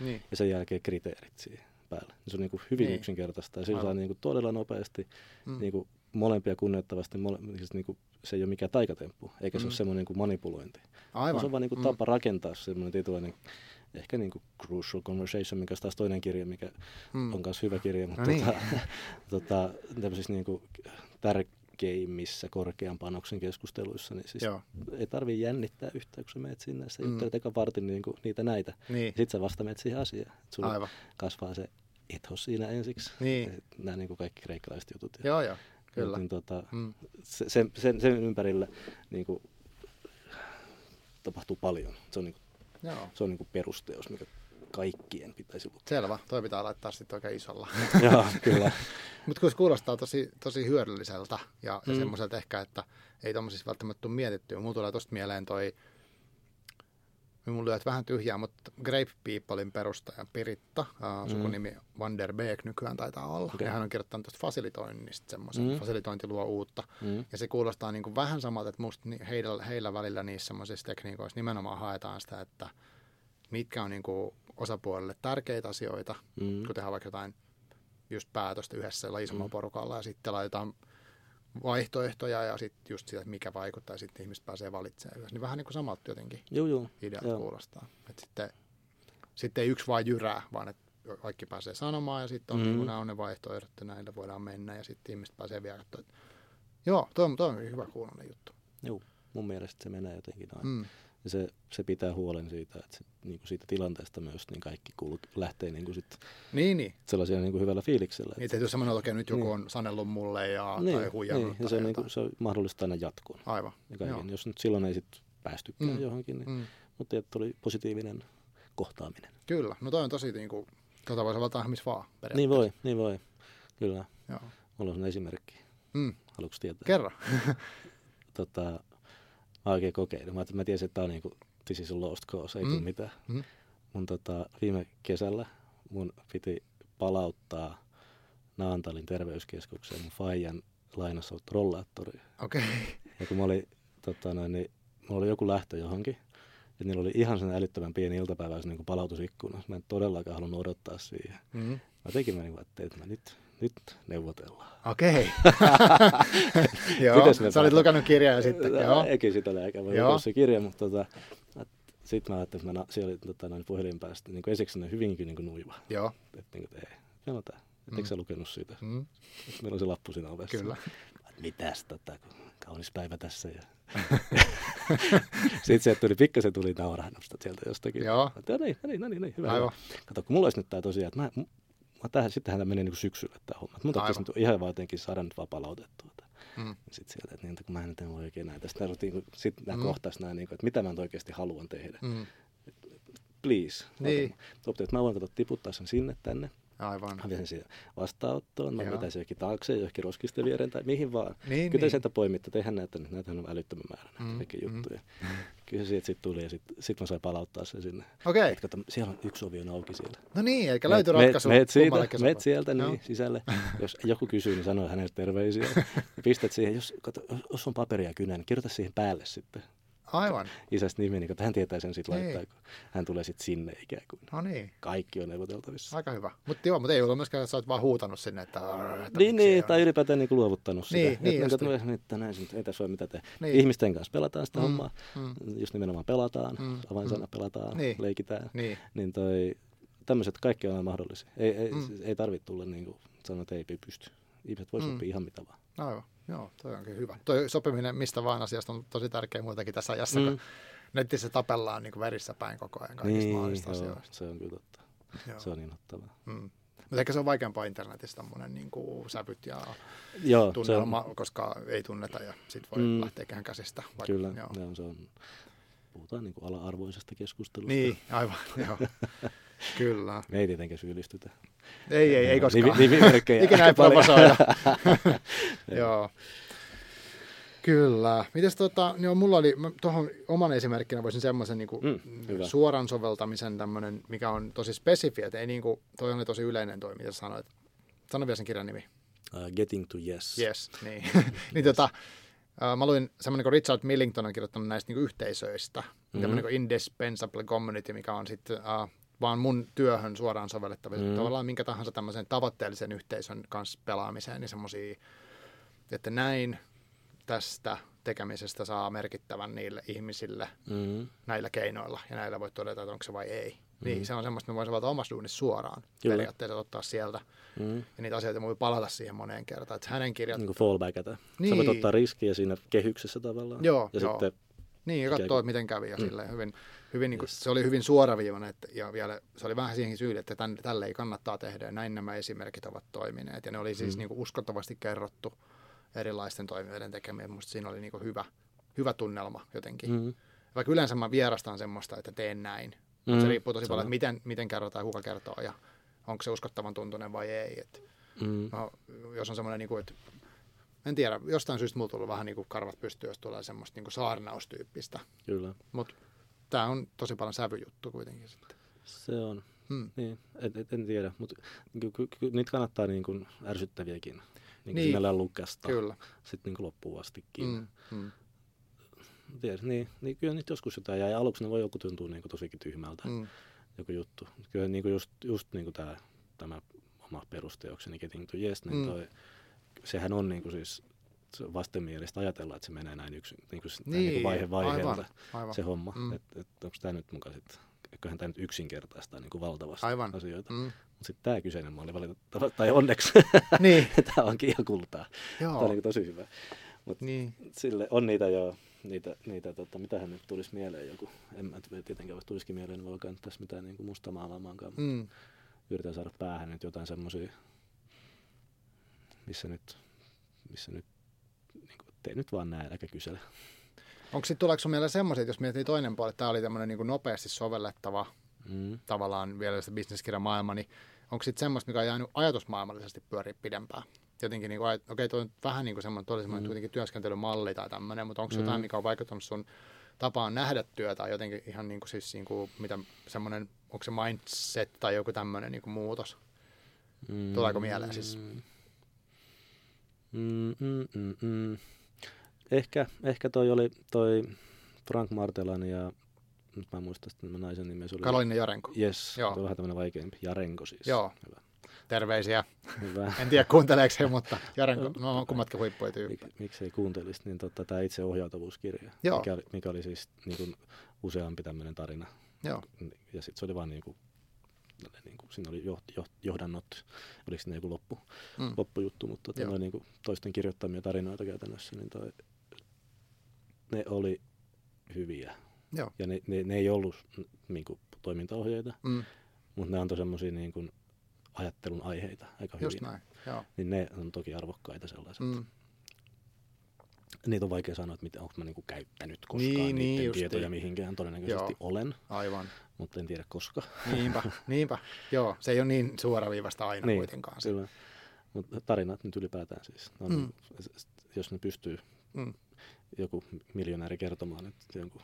Niin, ja sen jälkeen kriteerit siihen päälle. Se on niin kuin hyvin Niin. yksinkertaista ja sillä saa niin kuin todella nopeasti mm. niin kuin molempia kunnioittavasti. Mole, siis niin kuin, se ei ole mikään taikatemppu, eikä se Mm. ole semmoinen niin kuin manipulointi. Aivan. Se on vaan niin kuin Mm. tapa rakentaa semmoinen tietynlainen ehkä niin kuin Crucial Conversation, mikä on taas toinen kirja, mikä Mm. on myös hyvä kirja, mutta No niin. tota, tota, tämmöisissä niin kuin tärkeimmissä korkean panoksen keskusteluissa, niin siis Joo. ei tarvii jännittää yhtään, kun sä menet sinne, sä Mm. juttelet eka vartin niin kuin niitä näitä. Niin, Sitten sä vasta menet siihen asiaan. Et sulla aivan. kasvaa se ethos siinä ensiksi. Niin. Nämä niin kuin kaikki kreikkalaiset jutut. Ja, Joo, joo, kyllä. Niin, tota, Mm. se, sen, sen, sen ympärillä niin kuin, tapahtuu paljon. Se on, niin kuin, Joo. se on niin kuin perusteos, mikä kaikkien pitäisi lukea. Selvä, toi pitää laittaa sitten oikein isolla. Joo, kyllä. Mutta kun se kuulostaa tosi, tosi hyödylliseltä ja, mm. Mm. semmoiselta ehkä, että ei tuommoisissa välttämättä tule mietittyä. Mulla tulee tosta mieleen toi, mulla lyöt vähän tyhjää, mutta Grape Peoplein perustaja Piritta, uh, sukunimi Van der Beek nykyään taitaa olla. Okei. Ja hän on kirjoittanut tuosta fasilitoinnista semmoisen, Mm. fasilitointi luo uutta. Mm. Ja se kuulostaa niin kuin vähän samalta, että musta heillä, heillä välillä niissä semmoisissa tekniikoissa nimenomaan haetaan sitä, että mitkä on niin kuin osapuolelle tärkeitä asioita, Mm. kun tehdään vaikka jotain just päätöstä yhdessä isommalla Mm. porukalla ja sitten laitetaan vaihtoehtoja ja sitten just sitä, että mikä vaikuttaa ja sitten ihmiset pääsee valitsemaan yhdessä. Niin vähän niin kuin samalta jotenkin Joo, joo. ideat Joo. kuulostaa. Et sitten, sitten ei yksi vaan jyrää, vaan että kaikki pääsee sanomaan ja sitten on Mm. mm. niin nämä on ne vaihtoehdot ja näillä voidaan mennä ja sitten ihmiset pääsee vielä että joo, toi, on- toi on hyvä kuulonen juttu. Joo. Mun mielestä se menee jotenkin noin. Mm. Ja se, se pitää huolen siitä, että se, niin kuin siitä tilanteesta myös niin kaikki kulut lähtee niin kuin sit Niin, niin. sellaisia niin kuin hyvällä fiiliksellä. Niin, tule semmoinen, että nyt joku Niin. on sanellut mulle ja, niin, tai huijannut niin, ja se, niin kuin, se on mahdollista aina jatkoon. Aivan. Ja kaiken. Joo. Jos nyt silloin ei sit päästykään Mm. johonkin, niin, Mm. mutta että oli positiivinen kohtaaminen. Kyllä, no toi on tosi niin kuin, tota voi soveltaa missä vaan Niin voi, niin voi. Kyllä. Joo. Mulla on esimerkki. Mm. Haluatko tietää? Kerro. tota, oikein kokeilin. Mä, mä tiesin, että tää on niinku, this is a lost cause, ei mm. tule mitään. Mm. Mun tota, viime kesällä mun piti palauttaa Naantalin terveyskeskukseen mun faijan lainassa ollut rollaattori. Okei. Okay. Ja kun mä olin, tota, noin, niin, mulla oli joku lähtö johonkin, ja niillä oli ihan sen älyttömän pieni iltapäivä niin kuin palautusikkuna. Mä en todellakaan halunnut odottaa siihen. Mm. Mä tekin mä niin kuin, että mä nyt, nyt neuvotellaan. Okei. Joo, sä olit lukenut kirjaa ja sitten, joo. Eikin sitä lääkää, mä Joo. lukenut se kirja, mutta tota, sitten mä ajattelin, että mä siellä oli tota, noin puhelin päästä, niin kuin ensiksi ne hyvinkin niin kuin nuiva. Joo. Että niin kuin, ei, sanotaan, että Mm. eikö sä lukenut siitä? Mm. Että meillä on se lappu siinä ovessa. Kyllä. Että Mitäs tota, kaunis päivä tässä. Ja... sitten sieltä tuli, pikkasen tuli naurahdusta sieltä jostakin. Joo. Että, no niin, no niin, no niin, no niin, hyvä. Aivan. Kato, kun mulla olisi nyt tää tosiaan, että mä, mä tähän, sittenhän tämä menee niin syksyllä tämä homma. Mun tarvitsisi Aivan. nyt ihan vaan jotenkin saada nyt vaan palautettua. Mm. Sitten sieltä, että, niin, että kun mä en nyt en voi oikein näitä. Sitten niin sit nämä Mm. mm. kohtais nämä, niin kuin, että mitä mä nyt oikeasti haluan tehdä. Mm. Please. Niin. Opti, että mä voin katsoa tiputtaa sen sinne tänne. Aivan. Mä vien vastaanottoon. Mä vetäisin johonkin taakse, johonkin roskisten viereen tai mihin vaan. Niin, Kyllä niin. sieltä poimitte, tehän näitä nyt. Näitähän on älyttömän määrä näitä Mm, mm. kaikki mm. juttuja. Kyllä se siitä sitten tuli ja sitten sit mä sain palauttaa sen sinne. Okei. Et Kato, siellä on yksi ovi on auki siellä. No niin, löytyi meet- ratkaisu. Meet siitä, meet sieltä Joo. niin, sisälle. Jos joku kysyy, niin sano hänelle terveisiä. Pistät siihen, jos, kato, jos on paperia kynä, niin kirjoita siihen päälle sitten Aivan. isästä nimi, niin hän tietää sen sitten Niin. laittaa, kun hän tulee sitten sinne ikään kuin. No niin. Kaikki on neuvoteltavissa. Aika hyvä. Mutta joo, mutta ei ollut myöskään, että sä oot vaan huutanut sinne, että... että Niin, niin ole. tai ylipäätään niin luovuttanut sitä. Niin, Että niin, niin, just että, niin. että näin, ei tässä ole mitä tehdä. Niin. Niin. Ihmisten kanssa pelataan sitä Mm, mm. hommaa. mm. Just nimenomaan pelataan, Mm, avainsana mm. pelataan, Niin. niin. leikitään. Niin. Niin toi, tämmöiset kaikki on aina mahdollisia. Ei, ei, Mm. ei tarvitse tulla niin kuin sanoa, että ei pysty. Ihmiset voi Mm. mm. sopia ihan mitä vaan. Aivan. Joo, toi onkin hyvä. Toi sopiminen mistä vaan asiasta on tosi tärkeä muutenkin tässä ajassa, mm. kun netissä tapellaan niin kuin verissä päin koko ajan kaikista Niin, mahdollisista joo, asioista. se on kyllä totta. Joo. Se on innoittavaa. Mm. Mutta ehkä se on vaikeampaa internetissä tämmöinen niin kuin sävyt ja Joo, tunnelma, on, koska ei tunneta ja sit voi mm. Lähteä ihan käsistä. Vaikka, kyllä, Joo. joo. se on, puhutaan niin kuin ala-arvoisesta keskustelusta. Niin, aivan, joo. Kyllä. Me ei tietenkään syyllistytä. Ei, ei, ei koskaan. Nivi- nimimerkkejä Ikinä ei paljon. provosoida. joo. Kyllä. Mites tota, joo, mulla oli, tuohon oman esimerkkinä voisin semmoisen niin Mm, hyvä. suoran soveltamisen tämmöinen, mikä on tosi spesifi, että ei niin kuin, toi on tosi yleinen toi, mitä sanoit. Sano vielä sen kirjan nimi. Uh, getting to yes. Yes, niin. niin tota, äh, mä luin semmoinen kuin Richard Millington on kirjoittanut näistä niin yhteisöistä, mm-hmm. tämmöinen kuin Indispensable Community, mikä on sitten äh, vaan mun työhön suoraan sovellettava. Mm-hmm. Tavallaan minkä tahansa tämmöisen tavoitteellisen yhteisön kanssa pelaamiseen, niin semmoisia, että näin tästä tekemisestä saa merkittävän niille ihmisille Mm. näillä keinoilla, ja näillä voi todeta, että onko se vai ei. Mm. Niin se on semmoista, me voisi valita omassa duunissa suoraan Kyllä. periaatteessa ottaa sieltä, Mm. ja niitä asioita voi palata siihen moneen kertaan. Että hänen kirjat, Niin kuin fallbackata. Niin. Sä Niin. voit ottaa riskiä siinä kehyksessä tavallaan. Joo, ja joo. sitten niin, ja että miten kävi, ja Mm. silleen hyvin, hyvin niin kuin, Yes. se oli hyvin suoraviivainen, että, ja vielä se oli vähän siihenkin syyli, että tän, tälle ei kannattaa tehdä, ja näin nämä esimerkit ovat toimineet, ja ne oli siis Mm. niin kuin uskottavasti kerrottu erilaisten toimijoiden tekemiä, musta siinä oli niin kuin hyvä, hyvä tunnelma jotenkin. Mm. Vaikka yleensä mä vierastan semmoista, että teen näin. Mm. Se riippuu tosi Sama. paljon, että miten, miten kerrotaan ja kuka kertoo ja onko se uskottavan tuntunen vai ei. Et, Mm. no, jos on semmoinen, niin kuin, että en tiedä, jostain syystä mulla tullut vähän niin kuin karvat pystyy, jos tulee semmoista niin kuin saarnaustyyppistä. Kyllä. Mutta tämä on tosi paljon sävyjuttu kuitenkin sitten. Se on. Hmm. Niin, et, et, en tiedä, mutta ky, ky, ky, niitä kannattaa niin kuin ärsyttäviäkin niin Niin. sinällään lukasta Kyllä. sitten niin kuin loppuun astikin. Mm, mm. Tiedä, niin, niin kyllä nyt joskus jotain jää. Ja aluksi ne voi joku tuntua niin kuin tosikin tyhmältä, mm. Mm. joku juttu. Kyllä niin kuin just, just niin kuin tämä, tämä oma perusteokseni Getting to Yes, niin Mm. toi, sehän on niin kuin siis vastenmielistä ajatella, että se menee näin yksin, niin kuin, niin, Niin, kuin vaihe vaiheelta aivan, aivan. se homma. Mm. Että et, onko tämä nyt mukaan sitten, eiköhän tämä nyt yksinkertaistaa niin kuin valtavasti Aivan. asioita. Mm. Mutta sitten tämä kyseinen malli valitettavasti, tai onneksi, Niin, tämä onkin ihan kultaa. Tämä on joo. niin tosi hyvä. Niin. Sille on niitä jo, niitä, niitä tota, mitähän nyt tulisi mieleen joku, en mä tietenkään voi tulisikin mieleen, niin voi alkaa nyt tässä mitään niin musta maalaamaankaan, mutta Mm. yritän saada päähän nyt jotain semmoisia, missä nyt, missä nyt, niin kuin, tee nyt vaan näin, äläkä kysele. Onko sitten tuleeko semmoisia, että jos miettii toinen puoli, että tämä oli tämmöinen niin nopeasti sovellettava Mm. tavallaan vielä se bisneskirjamaailma, niin onko sitten semmoista, mikä on jäänyt ajatusmaailmallisesti pyöriä pidempään? Jotenkin, niin kuin, okei, toi on vähän niin kuin semmoinen, toi oli semmoinen Mm. kuitenkin työskentelymalli tai tämmöinen, mutta onko Mm. jotain, mikä on vaikuttanut sun tapaan nähdä työtä tai jotenkin ihan niin kuin siis niin kuin, mitä semmoinen, onko se mindset tai joku tämmöinen niin kuin muutos? Mm. Tuleeko mieleen siis? Mm, mm, mm, mm. Ehkä, ehkä toi oli toi Frank Martelan ja nyt mä en muista sitten naisen nimeä. Se oli, Kalolinen Jarenko. Yes, Joo. on vähän tämmöinen vaikeampi. Jarenko siis. Joo. Hyvä. Terveisiä. Hyvä. En tiedä kuunteleeko he, mutta Jarenko, no on kummatkin huippuja tyyppejä. Mik, miksei kuuntelisi, niin tota, tämä itse ohjautuvuuskirja, Joo. mikä oli, mikä oli siis niin kuin, useampi tämmöinen tarina. Joo. Ja sitten se oli vaan niin kuin, niin kuin, siinä oli joht, joht, johdannot, oliko siinä joku loppu, Mm. loppujuttu, mutta tota, niin kuin toisten kirjoittamia tarinoita käytännössä, niin toi, ne oli hyviä. Joo. Ja ne, ne, ne ei ollut niin kuin, toimintaohjeita, Mm. mutta ne antoi semmoisia niin kuin, ajattelun aiheita aika hyvin. Just näin. Joo. Niin ne on toki arvokkaita sellaiset. Mm. Niitä on vaikea sanoa, että onko mä niinku käyttänyt koskaan Niin, niin, niin, niiden justiin. tietoja mihinkään. Todennäköisesti Joo. olen, Aivan. mutta en tiedä koska. Niinpä, niinpä. Joo, se ei ole niin suoraviivasta aina Niin, kuitenkaan. Kyllä. Mutta tarinat nyt ylipäätään siis. On, Mm. mm. Jos ne pystyy Mm. joku miljonääri kertomaan, että jonkun,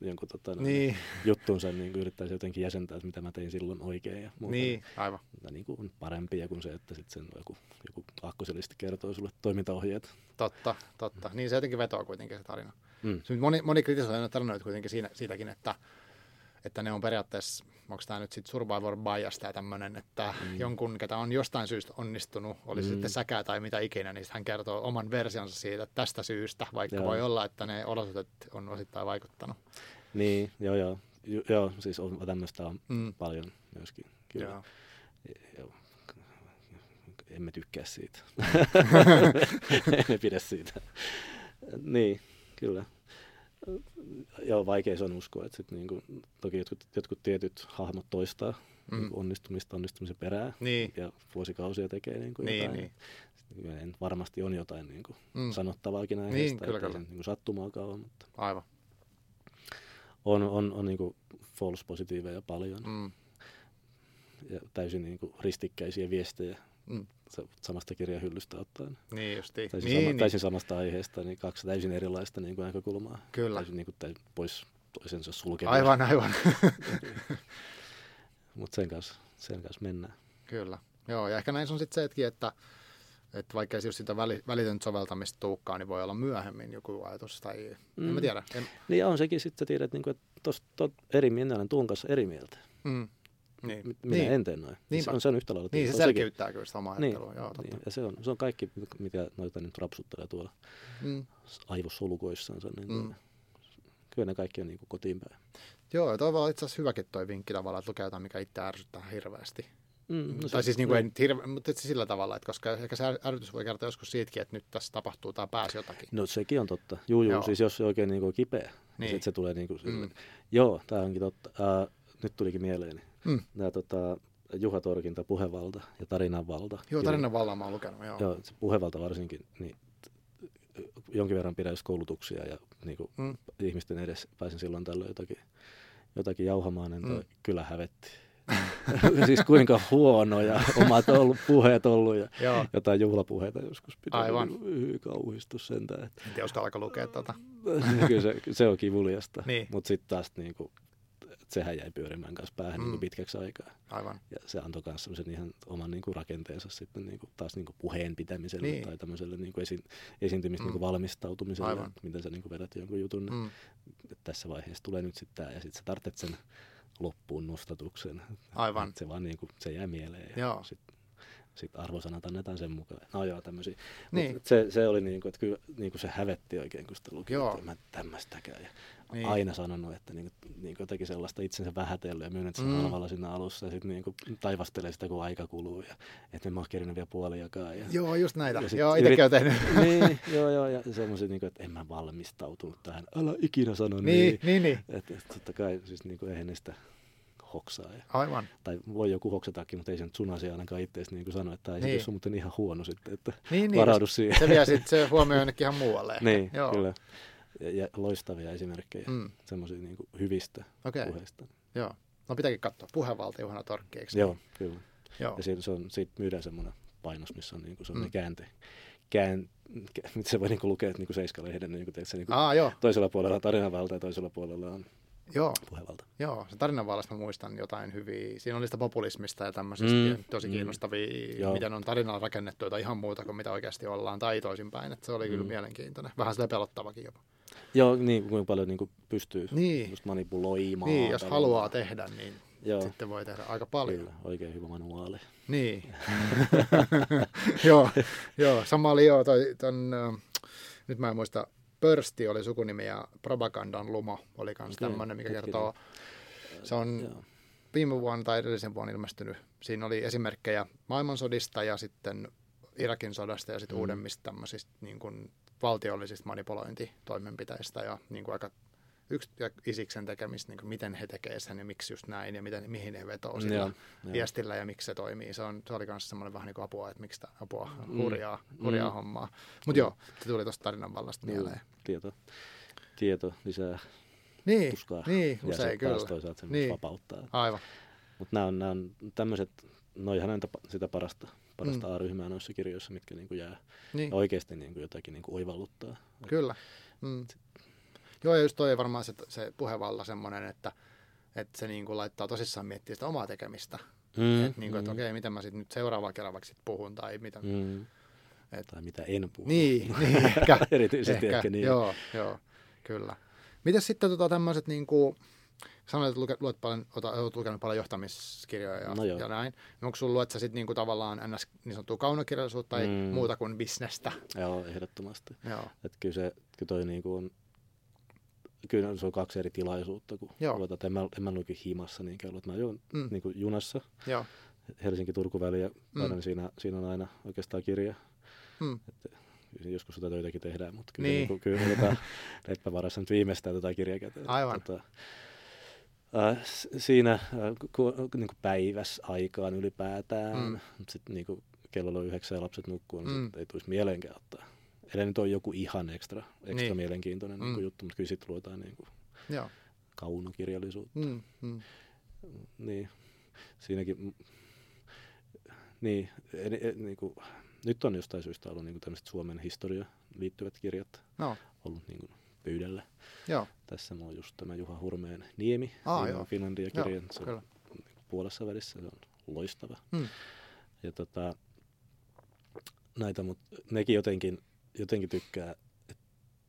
jonkun tota, Niin, juttunsa niin yrittäisi jotenkin jäsentää, että mitä mä tein silloin oikein. Ja muuta, niin, aivan. Ne niin kuin on parempia kuin se, että sit sen joku, joku aakkoselisti kertoo sulle toimintaohjeet. Totta, totta. Niin se jotenkin vetoaa kuitenkin se tarina. Mm. Moni, moni kritisoi aina tarinoita kuitenkin siinä, siitäkin, että, että ne on periaatteessa, onko tämä nyt sitten survivor bias tai tämmöinen, että mm. jonkun, ketä on jostain syystä onnistunut, oli Mm. sitten säkää tai mitä ikinä, niin hän kertoo oman versionsa siitä tästä syystä, vaikka Joo. voi olla, että ne olosuhteet on osittain vaikuttanut. Niin, joo joo. Ju, joo, siis on, tämmöistä on Mm. paljon myöskin. Kyllä. Joo. Joo. Emme tykkää siitä. Emme pidä siitä. niin, kyllä. Joo, vaikea se on uskoa, että sit niinku, toki jotkut, jotkut tietyt hahmot toistaa Mm. mm. onnistumista onnistumisen perään Niin, ja vuosikausia tekee niinku Niin, jotain. niin. Sitten en, varmasti on jotain niinku Mm. sanottavaakin aiheesta, Niin, kyllä, kyllä. niinku sattumaakaan ole, mutta aivan. on, on, on niinku false positiiveja paljon Mm. ja täysin niinku ristikkäisiä viestejä Mm. Sa- samasta kirjahyllystä ottaen. Niin justiin. Täysin, Niin, sama, niin. täysin samasta aiheesta, niin kaksi täysin erilaista niin kuin näkökulmaa. Kyllä. Täysin niin kuin täysin pois toisensa sulkevia. Aivan, aivan. Mutta sen kanssa, sen kanssa mennään. Kyllä. Joo, ja ehkä näin on sitten sekin, että, että vaikka ei se sitä väli, välitöntä soveltamista tuukkaan, niin voi olla myöhemmin joku ajatus tai mm. en mä Mm. tiedä. En, Niin on sekin sitten, tiedät, niin kuin, että tot, eri mieltä, olen tuon kanssa eri mieltä. mm, Niin. Minä Niin. en tee noin. Niinpä. Se on, se on yhtä lailla. Niin, se on sekin. selkeyttää kyllä sitä omaa Niin, ajattelua. Joo, totta. niin. Ja se on, se on kaikki, mitä noita nyt rapsuttelee tuolla Mm. aivosolukoissansa. Niin Mm. Kyllä ne kaikki on niin kuin kotiin päin. Joo, ja toi olla itse asiassa hyväkin toi vinkki tavallaan, että lukee jotain, mikä itse ärsyttää hirveästi. Mm, No tai siis niin kuin, ei nyt hirve, mutta sillä tavalla, että koska ehkä se är- ärsytys voi kertoa joskus siitäkin, että nyt tässä tapahtuu tai pääsi jotakin. No sekin on totta. Juu, juu, Joo. siis jos se oikein niin kuin kipeä, niin. Niin. sitten se tulee niin kuin, Mm. Joo, tämä onkin totta. Uh, nyt tulikin mieleeni. Mm. Nämä tota, Juha Torkinta, Puhevalta ja Tarinanvalta. Joo, tarinan vallan mä oon lukenut, joo. Joo, se Puhevalta varsinkin, niin jonkin verran pidän just koulutuksia ja niin kuin Mm. ihmisten edes pääsin silloin tällöin jotakin, jotakin jauhamaan, niin Mm. kyllä hävetti. siis kuinka huonoja omat ollut, puheet ollut ja Joo, jotain juhlapuheita joskus pitää. Aivan. Hyi, kauhistus sentään. että- en tiedä uskallanko lukea tota. kyllä se, se on kivuliasta. Niin. Mutta sitten taas niinku, et sehän jäi pyörimään kanssa päähän Mm. niinku pitkäksi aikaa. Aivan. Ja se antoi myös semmoisen ihan oman niinku rakenteensa sitten niinku, taas niinku puheen pitämiselle Niin. tai tämmöiselle niinku esi- esiintymistä Mm. niinku valmistautumiselle, Aivan. että miten sä niinku vedät jonkun jutun. Mm. Mm. Tässä vaiheessa tulee nyt sitten tämä ja sitten sä tarvitset sen loppuun nostatuksen. Aivan. Et Se vaan niinku, se jää mieleen. Joo. Ja sit, sitten arvosanat annetaan sen mukaan. No joo, tämmöisiä. Niin. Mut se, se oli niinku, että kyllä niinku se hävetti oikein, kun sitä luki, Joo. että mä tämmöistäkään. Ja Niin. aina sanonut, että niinku, niinku jotenkin sellaista itsensä vähätellyt ja myynyt sen Mm. siinä alussa ja sitten niinku taivastelee sitä, kun aika kuluu ja että en mä oon kerinyt vielä puoliakaan. Ja, Joo, just näitä. Ja Joo, itsekin yrit- tehnyt. niin, joo, joo, ja semmoiset, niinku, että en mä valmistautunut tähän. Älä ikinä sano niin. niin, niin, niin. Että et, totta kai, siis niinku, eihän niistä hoksaa. Ja, Aivan. tai voi joku hoksatakin, mutta ei se nyt sun asia ainakaan itseäsi niin sanoa, että tämä Niin. on muuten ihan huono sitten, että Niin, niin. varaudu siihen. Se vie sitten se huomioon jonnekin ihan muualle. Niin, Joo. kyllä. Ja, ja loistavia esimerkkejä, mm. Mm. semmoisia niin hyvistä okay. puheista. joo. No pitääkin katsoa. Puhevalta Juhana Torkki, eikö? Joo, kyllä. Joo. Ja siitä, se on, siitä myydään semmoinen painos, missä on niinku semmoinen Mm. käänte. Kään, se voi niinku lukea, että niinku Seiskalehden, niinku, tiedätkö, niinku Aa, joo. toisella puolella on tarinanvalta ja toisella puolella on Joo. puhevalta. Joo, se tarinan vallasta mä muistan jotain hyviä. Siinä oli sitä populismista ja tämmöisistä Mm, mm, tosi mm. kiinnostavia, Joo. miten on tarinalla rakennettu jotain ihan muuta kuin mitä oikeasti ollaan, tai toisinpäin. Että se oli kyllä Mm. mielenkiintoinen. Vähän sitä pelottavakin jopa. Joo, niin kuinka paljon niinku pystyy Niin, just manipuloimaan. niin jos tavallaan. haluaa tehdä, niin Joo, sitten voi tehdä aika paljon. kyllä, oikein hyvä manuaali. Niin. joo, joo, sama oli joo, toi, ton, ö, nyt mä en muista, Pörsti oli sukunimi ja Propagandan lumo oli myös Okei, tämmöinen, mikä hetkinen. kertoo, se on Joo. viime vuonna tai edellisen vuonna ilmestynyt. Siinä oli esimerkkejä maailmansodista ja sitten Irakin sodasta ja sitten Mm. uudemmista tämmöisistä niin kuin valtiollisista manipulointitoimenpiteistä ja niin kuin aika yksi ja Isiksen tekemistä, niin kuin miten he tekevät sen ja miksi just näin ja miten, mihin he vetoo sillä Joo, viestillä ja miksi se toimii. Se, on, se oli myös semmoinen vähän niin kuin apua, että miksi tämä apua, Mm. hurjaa, hurjaa Mm. hommaa. Mutta joo, se tuli tuosta tarinan vallasta mieleen. tieto, tieto lisää Niin, tuskaa. niin ja usein sit taas kyllä. toisaalta se Niin. vapauttaa. Aivan, Mutta nämä on, nämä on tämmöiset, noihan on tapa- sitä parasta, parasta Mm. mm. A-ryhmää noissa kirjoissa, mitkä niinku jää niin, ja oikeasti niinku jotakin niinku oivalluttaa. kyllä. Mm. Joo, ja just toi varmaan se, se puhevalla semmoinen, että, että se niin kuin laittaa tosissaan miettiä sitä omaa tekemistä. Mm, että niin kuin, että okei, mitä mä sitten nyt seuraavalla kerralla vaikka sit puhun tai mitä. Mm. Mm. Et- Tai mitä en puhu. Niin, niin ehkä. Erityisesti ehkä, ehkä niin. Joo, joo, kyllä. Miten sitten tota, tämmöiset, niin kuin, sanoit, että luke, luet paljon, ota, olet lukenut paljon johtamiskirjoja ja, No joo. ja näin. No onko sulla luet sä sitten niin kuin, tavallaan ns. niin sanottua kaunokirjallisuutta tai mm. Mm. muuta kuin bisnestä? Joo, ehdottomasti. Joo, Et kyllä se, kyllä toi niinku on, kyllä se on kaksi eri tilaisuutta, kun Joo. että en mä, en mä luikin himassa niinkään, että mä ajoin Mm. niinku junassa joo. Helsinki-Turku väliä, Mm. mm. siinä, siinä on aina oikeastaan kirja. Mm. Että joskus sitä töitäkin tehdään, mutta kyllä, Niin. niin. kyllä otetaan leppävarassa nyt viimeistään tätä kirjaa käteen. Aivan. Tota, äh, siinä äh, ku, niin kuin päiväs aikaan ylipäätään, Mm. sitten niin kello on yhdeksän ja lapset nukkuu, niin mm. ei tulisi mieleenkään ottaa. Eli nyt on joku ihan ekstra, ekstra Niin. niin. mielenkiintoinen Mm. mm. niin juttu, mutta kyllä sitten luetaan niin kuin Joo. kaunokirjallisuutta. Mm. Mm. Niin, siinäkin, niin, en, niin kuin, nyt on jostain syystä ollut niin kuin tämmöiset Suomen historia liittyvät kirjat No, ollut niin kuin pöydällä. joo. Tässä on just tämä Juha Hurmeen Niemi, Aa, joo. Finlandia-kirja, Joo, se on kyllä. puolessa välissä, se on loistava. Mm. Ja tota, näitä, mutta nekin jotenkin, jotenkin tykkää, että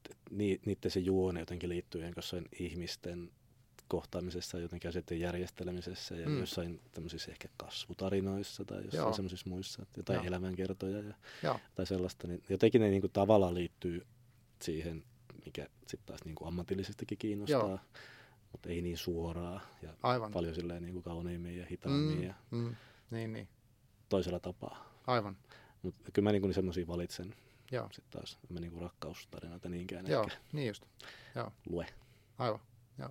et ni, niiden se juone jotenkin liittyy jossain ihmisten kohtaamisessa ja jotenkin asioiden järjestelemisessä ja Mm. jossain tämmöisissä ehkä kasvutarinoissa tai jossain semmoisissa muissa, jotain Joo. elämänkertoja ja, Joo. tai sellaista, niin jotenkin ne niin kuin tavallaan liittyy siihen, mikä sitten taas niin kuin ammatillisestikin kiinnostaa, Joo. mutta ei niin suoraan ja Aivan. paljon silleen niin kuin kauniimmin ja hitaammin Mm, ja mm, niin, niin. toisella tapaa. Aivan. Mutta kyllä mä niin kuin semmoisia valitsen Joo. sitten taas, en mä niin kuin rakkaustarinoita niinkään Joo, ehkä niin just. Joo, lue. aivan. Joo.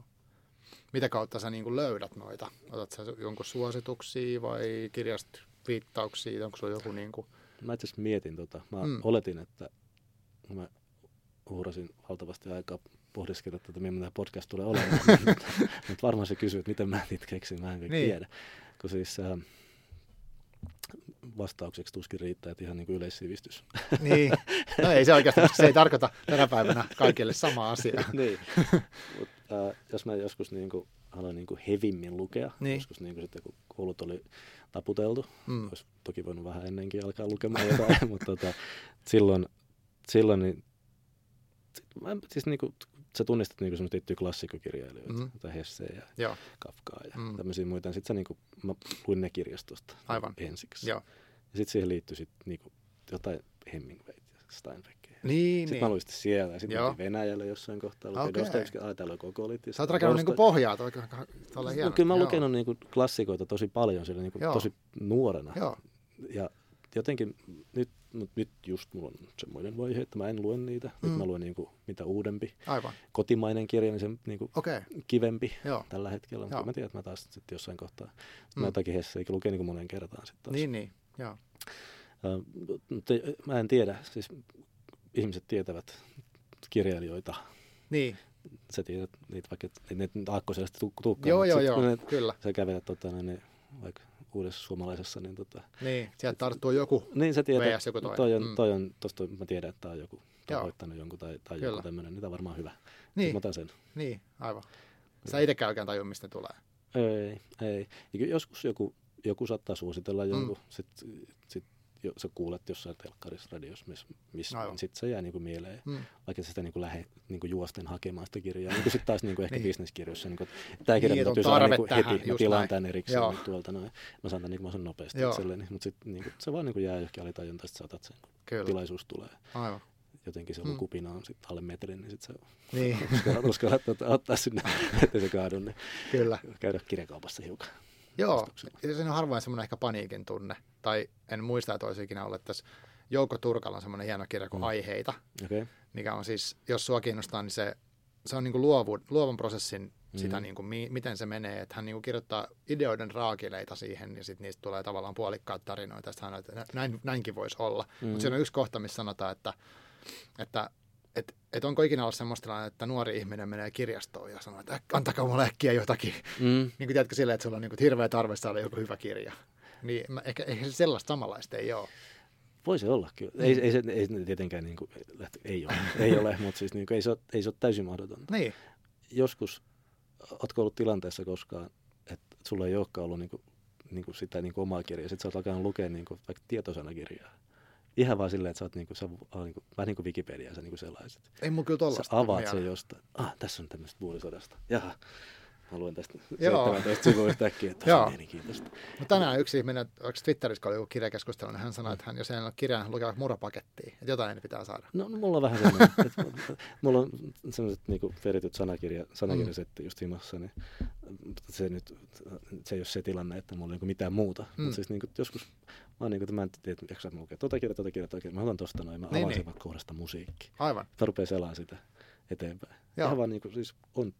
Mitä kautta sä niin kuin löydät noita? Otat sä jonkun suosituksia vai kirjasta viittauksia? Onko sulla joku niin kuin... Mä itse asiassa mietin tota. Mä Mm. oletin, että mä uhrasin valtavasti aikaa pohdiskella tätä, millainen tämä podcast tulee olemaan. Mutta varmaan se kysyy, että miten mä niitä keksin, mä en niin. tiedä. Kun siis äh, vastaukseksi tuskin riittää, että ihan niin kuin yleissivistys. Niin. No ei se oikeastaan, se ei tarkoita tänä päivänä kaikille sama asia. niin. Mut, äh, jos mä joskus niin kuin, aloin niin kuin hevimmin lukea, Niin. joskus niin kuin sitten kun koulut oli taputeltu, Mm. olisi toki voinut vähän ennenkin alkaa lukemaan jotain, mutta tota, silloin, silloin niin, sit mä, siis niinku, sä tunnistat niinku semmoisia tiettyjä klassikokirjailijoita, Mhm. mm. tai Hesseä ja Joo, Kafkaa ja Mm. mm. tämmöisiä muita. Sitten niinku, mä luin ne kirjastosta Aivan. ensiksi. joo. Ja sitten siihen liittyi sit niinku jotain Hemingwayt ja Steinbeckia. Niin, Sitten niin. mä luin sitten siellä ja sitten Venäjälle jossain kohtaa. Okei. okay. Dostojevski, ai täällä on koko liitti. Sä oot rakennut niinku pohjaa, toi tuolla No, hieno. kyllä mä oon lukenut niinku klassikoita tosi paljon siellä niinku tosi nuorena. Joo, Ja jotenkin nyt, mut nyt just mulla on semmoinen vaihe, että mä en lue niitä. Nyt Mm. mä luen niinku, mitä uudempi. aivan. Kotimainen kirja, niin se niinku okay. kivempi joo. tällä hetkellä. Mutta mä tiedän, että mä taas sitten jossain kohtaa. Mm. mä jotakin Hesseikin lukee niinku monen kertaan sitten taas. Niin, niin. Joo. Äh, mutta mä en tiedä, siis ihmiset tietävät kirjailijoita. Niin. Sä tiedät niitä vaikka, ne aakkosesta tukkaan. Joo, joo, joo. Kyllä. Sä kävelet tota, niin, vaikka uudessa suomalaisessa, niin tota, Niin, sieltä tarttuu joku. Niin sä tiedät, VS joku toinen. toi on, Mm. toi on, tosta mä tiedän, että tää on joku, voittanut jonkun tai, tai Kyllä. joku tämmönen, niin tää on varmaan hyvä. Niin. Mä otan sen. niin, aivan. Sä itsekään oikein tajua, mistä ne tulee. Ei, ei. Ja joskus joku, joku saattaa suositella jonkun, mm. sit, sit jo, sä kuulet jossain telkkarissa, radiossa, missä miss, niin sit se jää niinku mieleen. Mm. Vaikka sä sitä niinku lähde niinku juosten hakemaan sitä kirjaa. Niin sitten taas niinku ehkä Niin. niin. bisneskirjoissa. Niinku, tää kirja Niin, niin, että täytyy saada niinku tähän, heti. Mä tilaan näin. tän erikseen Joo. nyt tuolta noin. Mä saan tän niinku mahdollisimman nopeasti Joo. itselleni. Mutta sitten niinku, se vaan niinku jää johonkin alitajuntaan, että sä otat sen, kun Kyllä, tilaisuus tulee. aivan. Jotenkin se Mm. lukupina on sitten alle metrin, niin sitten se Niin, uskallat, uskallat ottaa, ottaa sinne, ettei se kaadu, niin kyllä. käydä kirjakaupassa hiukan. Joo, ja siinä on harvoin semmoinen ehkä paniikin tunne. Tai en muista, että olisi ikinä ollut tässä. Jouko Turkalla on semmoinen hieno kirja kuin Mm. Aiheita. Okay. mikä on siis, jos sua kiinnostaa, niin se, se on niin kuin luovu, luovan prosessin sitä, Mhm. niin kuin, mi, miten se menee. Että hän niin kuin kirjoittaa ideoiden raakileita siihen, ja sitten niistä tulee tavallaan puolikkaat tarinoita. Ja sitten hän sanoo, että näin, näinkin voisi olla. Mm. Mutta siinä on yksi kohta, missä sanotaan, että, että et, et onko ikinä ollut semmoista tilannetta, että nuori ihminen menee kirjastoon ja sanoo, että "Äk- antakaa mulle äkkiä jotakin. Mm. Niin kuin tiedätkö silleen, että sulla on niin kuin hirveä tarve saada joku hyvä kirja. Niin mä, ehkä, ehkä sellaista samanlaista ei ole. Voi se olla kyllä. Ei, ei, se, ei tietenkään niin kuin, ei ole, ei ole mutta siis niin kuin, ei, se ole, ei se ole täysin mahdotonta. Niin, Joskus, ootko ollut tilanteessa koskaan, että sulla ei olekaan ollut niin kuin, niin kuin sitä niin kuin omaa kirjaa, sitten sä oot alkanut lukea niin kuin, vaikka tietosanakirjaa. Ihan vaan silleen, että sä oot niin kuin, sä, oot niin kuin, vähän niin kuin Wikipedia sä niin kuin sellaiset. ei mulla kyllä Sä tollasta. avaat sen jostain. Ah, tässä on tämmöistä vuorisodasta. Jaha. Mä luen tästä Joo. 17 sivua yhtäkkiä, että Joo. on mielenkiintoista. Mutta tänään yksi ihminen, onko Twitterissä, oli joku kirjakeskustelu, niin hän sanoi, että hän, jos ei ole kirjaa, hän lukee murapakettia. Että jotain pitää saada. No, no mulla on vähän semmoinen, että mulla on semmoiset niinku perityt sanakirja, sanakirjasetti just himassa, niin se nyt, se ei ole se tilanne, että mulla on niinku mitään muuta. Mm. Mm. Mutta siis niinku, joskus mä oon niinku, että mä en tiedä, että mä lukea tota kirjaa, tota kirjaa, tota kirjaa. Mä otan tosta noin, mä Niin, avaan niin. sen vaikka kohdasta musiikki. Aivan, Mä rupean sitä eteenpäin. Joo. Joo. Ihan vaan niinku, siis on,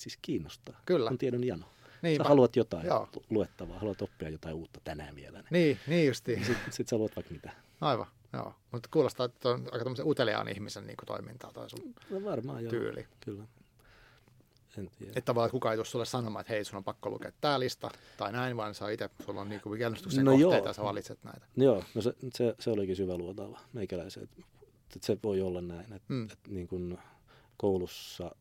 siis kiinnostaa. Kyllä. On tiedon jano. Niinpä. Sä haluat jotain Joo. lu- luettavaa, haluat oppia jotain uutta tänään vielä. Niin. Niin, niin justiin. Sitten sit sä luot vaikka mitä. Aivan, joo. Mutta kuulostaa, että on aika tämmöisen uteliaan ihmisen niin kuin toimintaa tai sun No varmaan joo. tyyli. Kyllä. En tiedä. Että tavallaan kukaan ei tule sulle sanomaan, että hei, sun on pakko lukea tämä lista tai näin, vaan sä itse, sulla on niin kuin kiinnostuksen No kohteita joo. ja sä valitset näitä. Joo, no se, se, se olikin syvä luotaava meikäläisen. Että, että se voi olla näin, että, Mm. mm. että niin kuin koulussa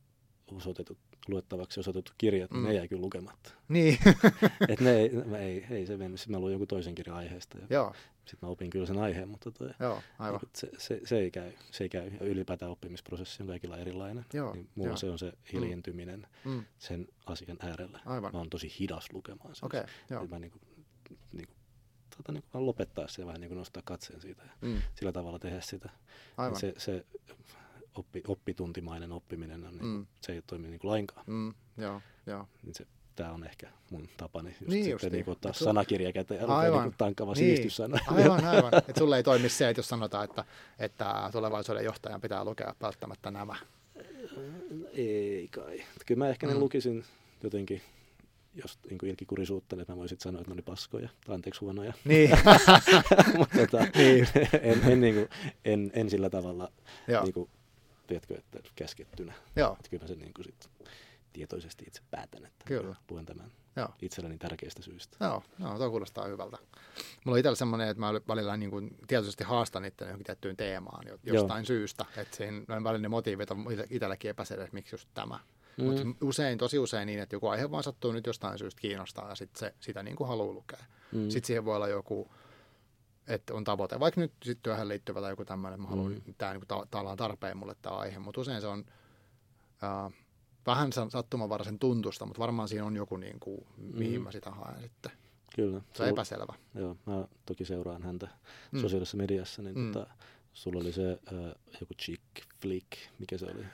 osoitetut luettavaksi osoitettu kirjat, niin Mm. ne jäi kyllä lukematta. Niin, Et ne ei, mä ei, ei se mennyt. Sitten mä luin jonkun toisen kirjan aiheesta ja joo, sitten mä opin kyllä sen aiheen, mutta toi, joo, aivan. niin se, se, se, ei käy, se ei käy. Ja ylipäätään oppimisprosessi on kaikilla erilainen. Joo, niin mulla joo. se on se hiljentyminen Mm, sen asian äärellä. aivan. Mä oon tosi hidas lukemaan sen. Joo. Et Mä niinku, niinku, tota, niinku vaan lopettaa se ja vähän niinku nostaa katseen siitä ja Mm, sillä tavalla tehdä sitä. aivan. Se, se oppi, oppituntimainen oppiminen, on, niinku, Mm. se ei toimi niinku lainkaan. Mm, joo, joo. Niin se, tämä on ehkä mun tapani just Niin niin sitten niinku ottaa Et su- sanakirja käteen ja Aivan. niinku tankkaava Niin. sivistyssana. Aivan, aivan. Että sulle ei toimi se, että jos sanotaan, että, että tulevaisuuden johtajan pitää lukea välttämättä nämä. Ei kai. Kyllä mä ehkä ne Mm. lukisin jotenkin, jos niin ilkikurisuutta, että mä voisin sanoa, että ne oli paskoja, tai anteeksi huonoja. Niin, Mutta tota, Niin. en, en, niin kuin, en, en, sillä tavalla, joo, niin kuin, tiedätkö, että käskettynä. joo, Että kyllä mä sen niin kuin sit tietoisesti itse päätän, että Kyllä. luen tämän joo. itselleni tärkeistä syistä. Joo, joo, tuo kuulostaa hyvältä. Mulla on itsellä semmoinen, että mä välillä niin kuin tietoisesti haastan itse johonkin tiettyyn teemaan jo- jostain syystä. Että noin välillä ne motiivit on itselläkin epäselvä, että miksi just tämä. Mm. Mutta usein, tosi usein niin, että joku aihe vaan sattuu nyt jostain syystä kiinnostaa ja sit se, sitä niin kuin haluaa lukea. Mm. Sitten siihen voi olla joku, että on tavoite, vaikka nyt sit työhön liittyvä tai joku tämmöinen, mä haluan, mm. tämä niin ta- tavallaan tarpeen mulle tämä aihe, mutta usein se on äh, vähän sa- sattumanvaraisen tuntusta, mutta varmaan siinä on joku, niin kuin, mihin Mm. mä sitä haen sitten. Kyllä. Se on epäselvä. Joo, mä toki seuraan häntä Mm. sosiaalisessa mediassa, niin Mm. tota, sulla oli se äh, joku chick flick, mikä se oli?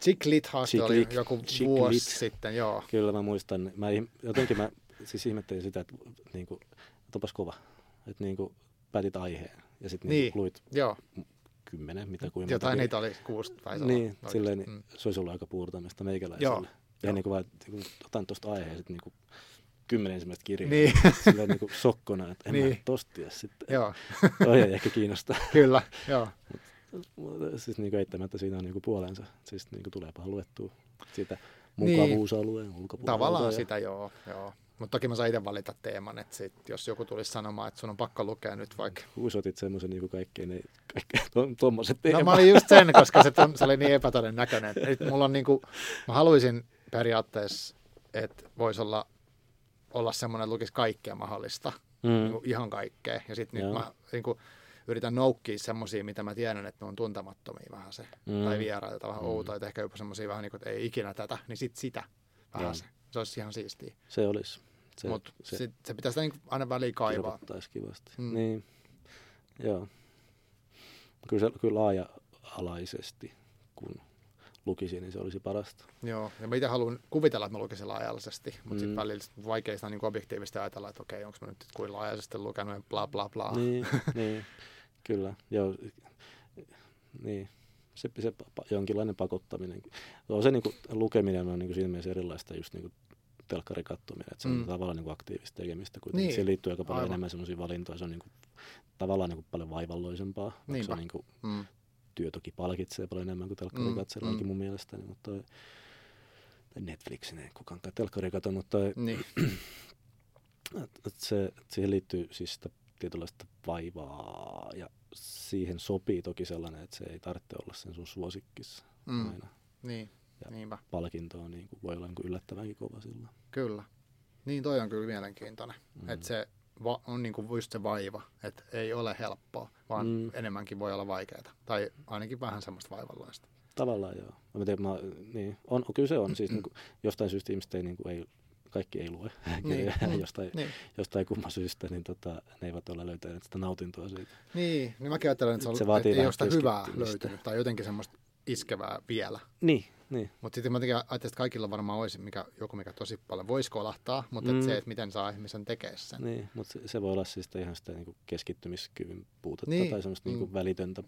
Chick Lit oli joku Chick vuosi Lit. sitten, joo. Kyllä mä muistan, mä jotenkin mä siis ihmettelin sitä, että niinku, että onpas kova, että niinku, päätit aiheen ja sitten Niin. niinku, luit Joo, kymmenen, mitä kuin jotain niitä oli kuusi tai se Niin, oikeasti. silleen, niin, Mm. se olisi ollut aika puurtamista meikäläiselle. Joo, Ja joo. niin kuin vaan, niin otan tuosta aiheen sitten niin kymmenen ensimmäistä kirjaa. Niin. Silleen niin kuin sokkona, että en Niin. mä tosta tiedä sitten. Joo, Toi ei ehkä kiinnostaa. kyllä, joo. Mutta siis niin kuin eittämättä siinä on niin kuin puolensa. Siis niin kuin tuleepahan luettua sitä Niin. mukavuusalueen ulkopuolelta. Tavallaan ja- sitä, joo. joo. Mutta toki mä saan itse valita teeman, että sit, jos joku tulisi sanomaan, että sun on pakko lukea nyt vaikka. Usotit semmoisen niin kuin ei, kaikkein to, tommoset No teemat. mä olin just sen, koska se, se oli niin epätodennäköinen. Nyt mulla on niinku, mä haluaisin periaatteessa, että voisi olla, olla semmoinen, että lukisi kaikkea mahdollista. Mm. Niinku ihan kaikkea. Ja sitten nyt Joo. mä niinku, yritän noukkia semmoisia, mitä mä tiedän, että ne on tuntemattomia vähän se. Mm. Tai vieraita vähän Mm. outoja, että ehkä jopa semmoisia vähän niin kuin, että ei ikinä tätä, niin sit sitä vähän Joo. se. Se olisi ihan siistiä. Se olisi. Se, Mutta se se, se pitää sitä niin aina väliin kaivaa. kivasti. Mm. Niin, joo. Kyllä, se, kyllä laaja-alaisesti, kun lukisin, niin se olisi parasta. Joo, ja mä itse haluan kuvitella, että mä lukisin laajallisesti, mutta mm. sitten välillä sit vaikea sitä niin objektiivisesti ajatella, että okei, onko mä nyt kuin laajaisesti lukenut ja bla bla bla. Niin, niin, kyllä. Joo, niin. Se, se pa- jonkinlainen pakottaminen. On se niin kuin, lukeminen on niin kuin siinä mielessä erilaista just niin kuin telkkarin katsominen, että se on Mm. mm. tavallaan niin kuin aktiivista tekemistä. Kuitenkin. Niin. Siihen liittyy aika paljon aivan. enemmän sellaisia valintoja. Se on niin kuin, tavallaan niin kuin paljon vaivalloisempaa. Niinpä. Se on niin kuin, Mm. työ toki palkitsee paljon enemmän kuin telkkarin Mm, mm, katsellaankin mm. mun mielestäni, mutta tai Netflixin ei kukaan kai telkkaria kato, mutta toi, Niin, et, et se, et siihen liittyy siis sitä tietynlaista vaivaa ja siihen sopii toki sellainen, että se ei tarvitse olla sen sun suosikkissa mm. aina. niin, Ja- niinpä, Palkinto on niin kuin, voi olla niin kuin yllättävänkin kova silloin. kyllä. Niin toi on kyllä mielenkiintoinen, mm. Että se va- on niin kuin just se vaiva, että ei ole helppoa, vaan mm. Mm. enemmänkin voi olla vaikeaa. Tai ainakin vähän semmoista vaivalloista. Tavallaan joo. Mä tiedän, mä, niin, on, kyllä se on. Siis niin kuin, jostain syystä ihmiset ei, niin kuin, ei, kaikki ei lue kirjoja mm. jostain, Niin. jostain kumman syystä, niin tota, ne eivät ole löytäneet sitä nautintoa siitä. Niin, niin mäkin ajattelen, että se, Se vaatii ei ole sitä hyvää löytynyt tai jotenkin semmoista iskevää vielä. Niin, niin. Mutta sitten mä ajattelin, että kaikilla varmaan olisi mikä, joku, mikä tosi paljon voisi kolahtaa, mutta mm. Mm. se, että miten saa ihmisen tekemään sen. Niin, mutta se, se voi olla siis sitä ihan sitä niin keskittymiskyvyn puutetta Niin, niin. tai semmoista mm. niin välitöntä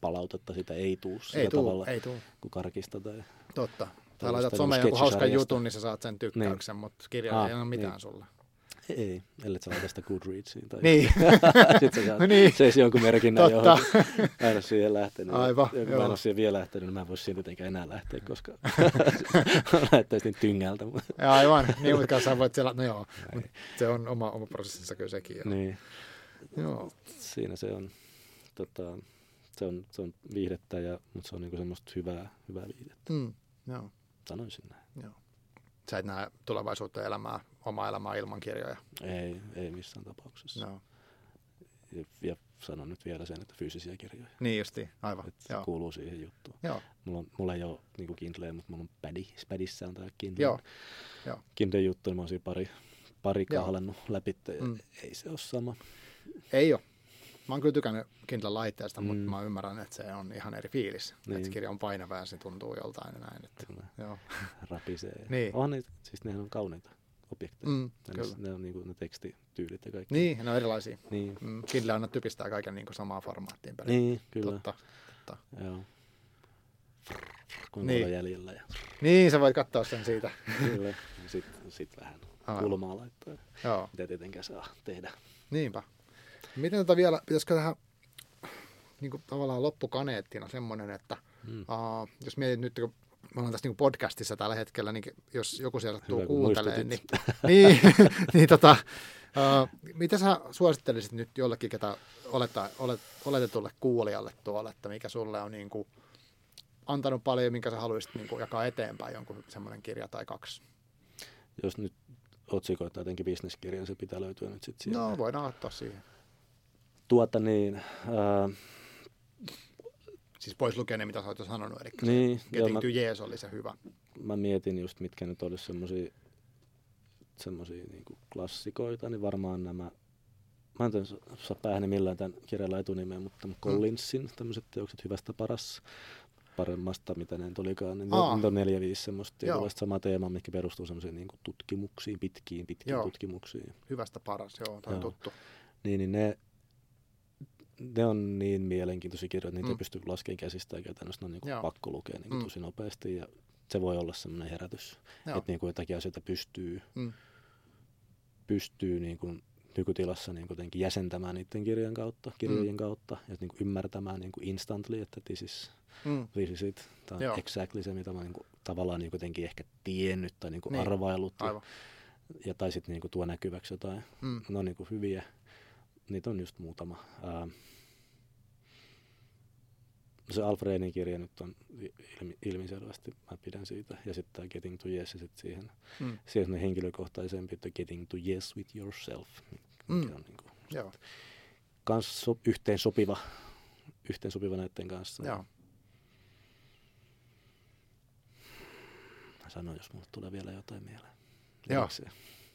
palautetta, sitä ei tuu sillä ei tuu, tavalla ei tuu. kuin karkista. Tai... Totta. Tai laitat niinku someen jonkun hauskan sketchisarjasta. jutun, niin sä saat sen tykkäyksen, mutta kirja Ah, ei ole mitään niin. sulle. Ei, ellei sä laita sitä Goodreadsiin. Tai... Niin, Sitten sä saat Niin. seis jonkun merkinnän totta. johon. Mä en ole siihen lähtenyt. Aivan, Ja joo. mä en ole siihen vielä lähtenyt, niin mä en voi siihen tietenkään enää lähteä, koska näyttäisi niin tyngältä. Ja aivan, niin, mutta sä voit siellä, no joo, mut se on oma, oma prosessinsa kyllä sekin. Joo. niin, joo. siinä se on, tota, se on, se on viihdettä, ja, mutta se on niinku semmoista hyvää, hyvää viihdettä. Mm, joo, Sanoisin näin. joo. sä et näe tulevaisuutta elämää, omaa elämää ilman kirjoja. Ei, ei missään tapauksessa. No. Ja, ja sanon nyt vielä sen, että fyysisiä kirjoja. Niin justi, aivan. Se Joo. kuuluu siihen juttuun. Joo. Mulla, on, mulla ei ole niin Kindleä, mutta mulla on Paddy. Spädissä on tämä Kindle. Joo. Joo. Kindle juttu, niin mä oon siinä pari, pari kahlannut läpi. Mm. Ei se ole sama. Ei ole. Mä oon kyllä tykännyt Kindle-laitteesta, mm. Mm. mutta mä ymmärrän, että se on ihan eri fiilis. Niin. Niin. Että kirja on painava ja se tuntuu joltain ja näin. Että, Kyllä. joo. Rapisee. Niin. On ne, siis nehän on kauniita objekteja. Mm, ne, ne on niinku ne tekstityylit ja kaikki. Niin, ne on erilaisia. Niin, Mm, Kindle aina typistää kaiken niin kuin samaan formaattiin perin. niin kyllä. Totta. Joo. Kuinka Niin. niin. jäljellä. Ja, Niin, sä voit katsoa sen siitä. kyllä. Sitten sit vähän Aivan. kulmaa laittaa. Joo, Mitä tietenkään saa tehdä. niinpä. Miten tota vielä, pitäisikö tähän niin kuin tavallaan loppukaneettina semmoinen, että Mm. uh, jos mietit nyt, kun me ollaan tässä niin podcastissa tällä hetkellä, niin jos joku sieltä tuu kuuntelee, niin, niin, niin tota, uh, mitä sä suosittelisit nyt jollekin, ketä oletta, olet, oletetulle kuulijalle tuolla, että mikä sulle on niin kuin antanut paljon, minkä sä haluaisit niin kuin jakaa eteenpäin jonkun semmoinen kirja tai kaksi? Jos nyt otsikoita jotenkin bisneskirjan, se pitää löytyä nyt sitten. No, voidaan ottaa siihen. Tuota niin, ää, Siis pois lukea ne, mitä sä oot jo sanonut, eli se niin Getting to Yes oli se hyvä. mä mietin just, mitkä nyt olisi semmosia, semmosia niinku klassikoita, niin varmaan nämä, mä en saa päähäni millään tämän kirjalla etunimeä, mutta Collinsin tämmöiset teokset hyvästä paras paremmasta, mitä ne nyt olikaan, niin Aa. on neljä, viisi semmoista tietynlaista samaa teemaa, mitkä perustuu semmoisiin niin tutkimuksiin, pitkiin, pitkiin Joo. tutkimuksiin. Hyvästä paras, joo, toi on tuttu. Niin, niin ne, ne on niin mielenkiintoisia kirjoja, että niitä Mm. ei pysty laskemaan käsistään käytännössä, ne on niin Joo. pakko lukea niin Mm. tosi nopeasti ja se voi olla semmoinen herätys, Joo. että niin kuin jotakin asioita pystyy, Mm. pystyy niin kuin nykytilassa niin jotenkin jäsentämään niiden kirjan kautta, kirjojen Mm. kautta ja niin kuin ymmärtämään niin kuin instantly, että this is, Mm. this is it. Tämä on Joo. exactly se, mitä mä niin kuin, tavallaan niin jotenkin ehkä tiennyt tai niin kuin Niin. arvaillut ja, ja tai sitten niin kuin tuo näkyväksi jotain. Mm. Ne on niin kuin hyviä. Niitä on just muutama. Ää, se Alfredin kirja nyt on ilmi, ilmiselvästi, mä pidän siitä. Ja sitten tämä Getting to Yes ja sitten siihen, Mm. siihen henkilökohtaisempi, että Getting to Yes with Yourself. Mikä Mm. on niin kuin, Joo. kans so, yhteen sopiva, yhteen sopiva näiden kanssa. Joo. Mä sanon, jos mulle tulee vielä jotain mieleen. Joo.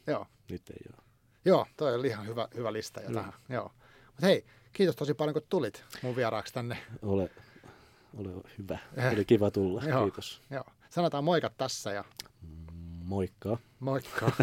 Joo. Nyt ei ole. Joo, toi oli ihan hyvä, hyvä lista jo Mm. tähän. Joo. Mutta hei, kiitos tosi paljon, kun tulit mun vieraaksi tänne. Ole, ole hyvä. Eh. Oli kiva tulla. Joo. Kiitos. Joo. Sanotaan moikat tässä ja Moikka. moikka.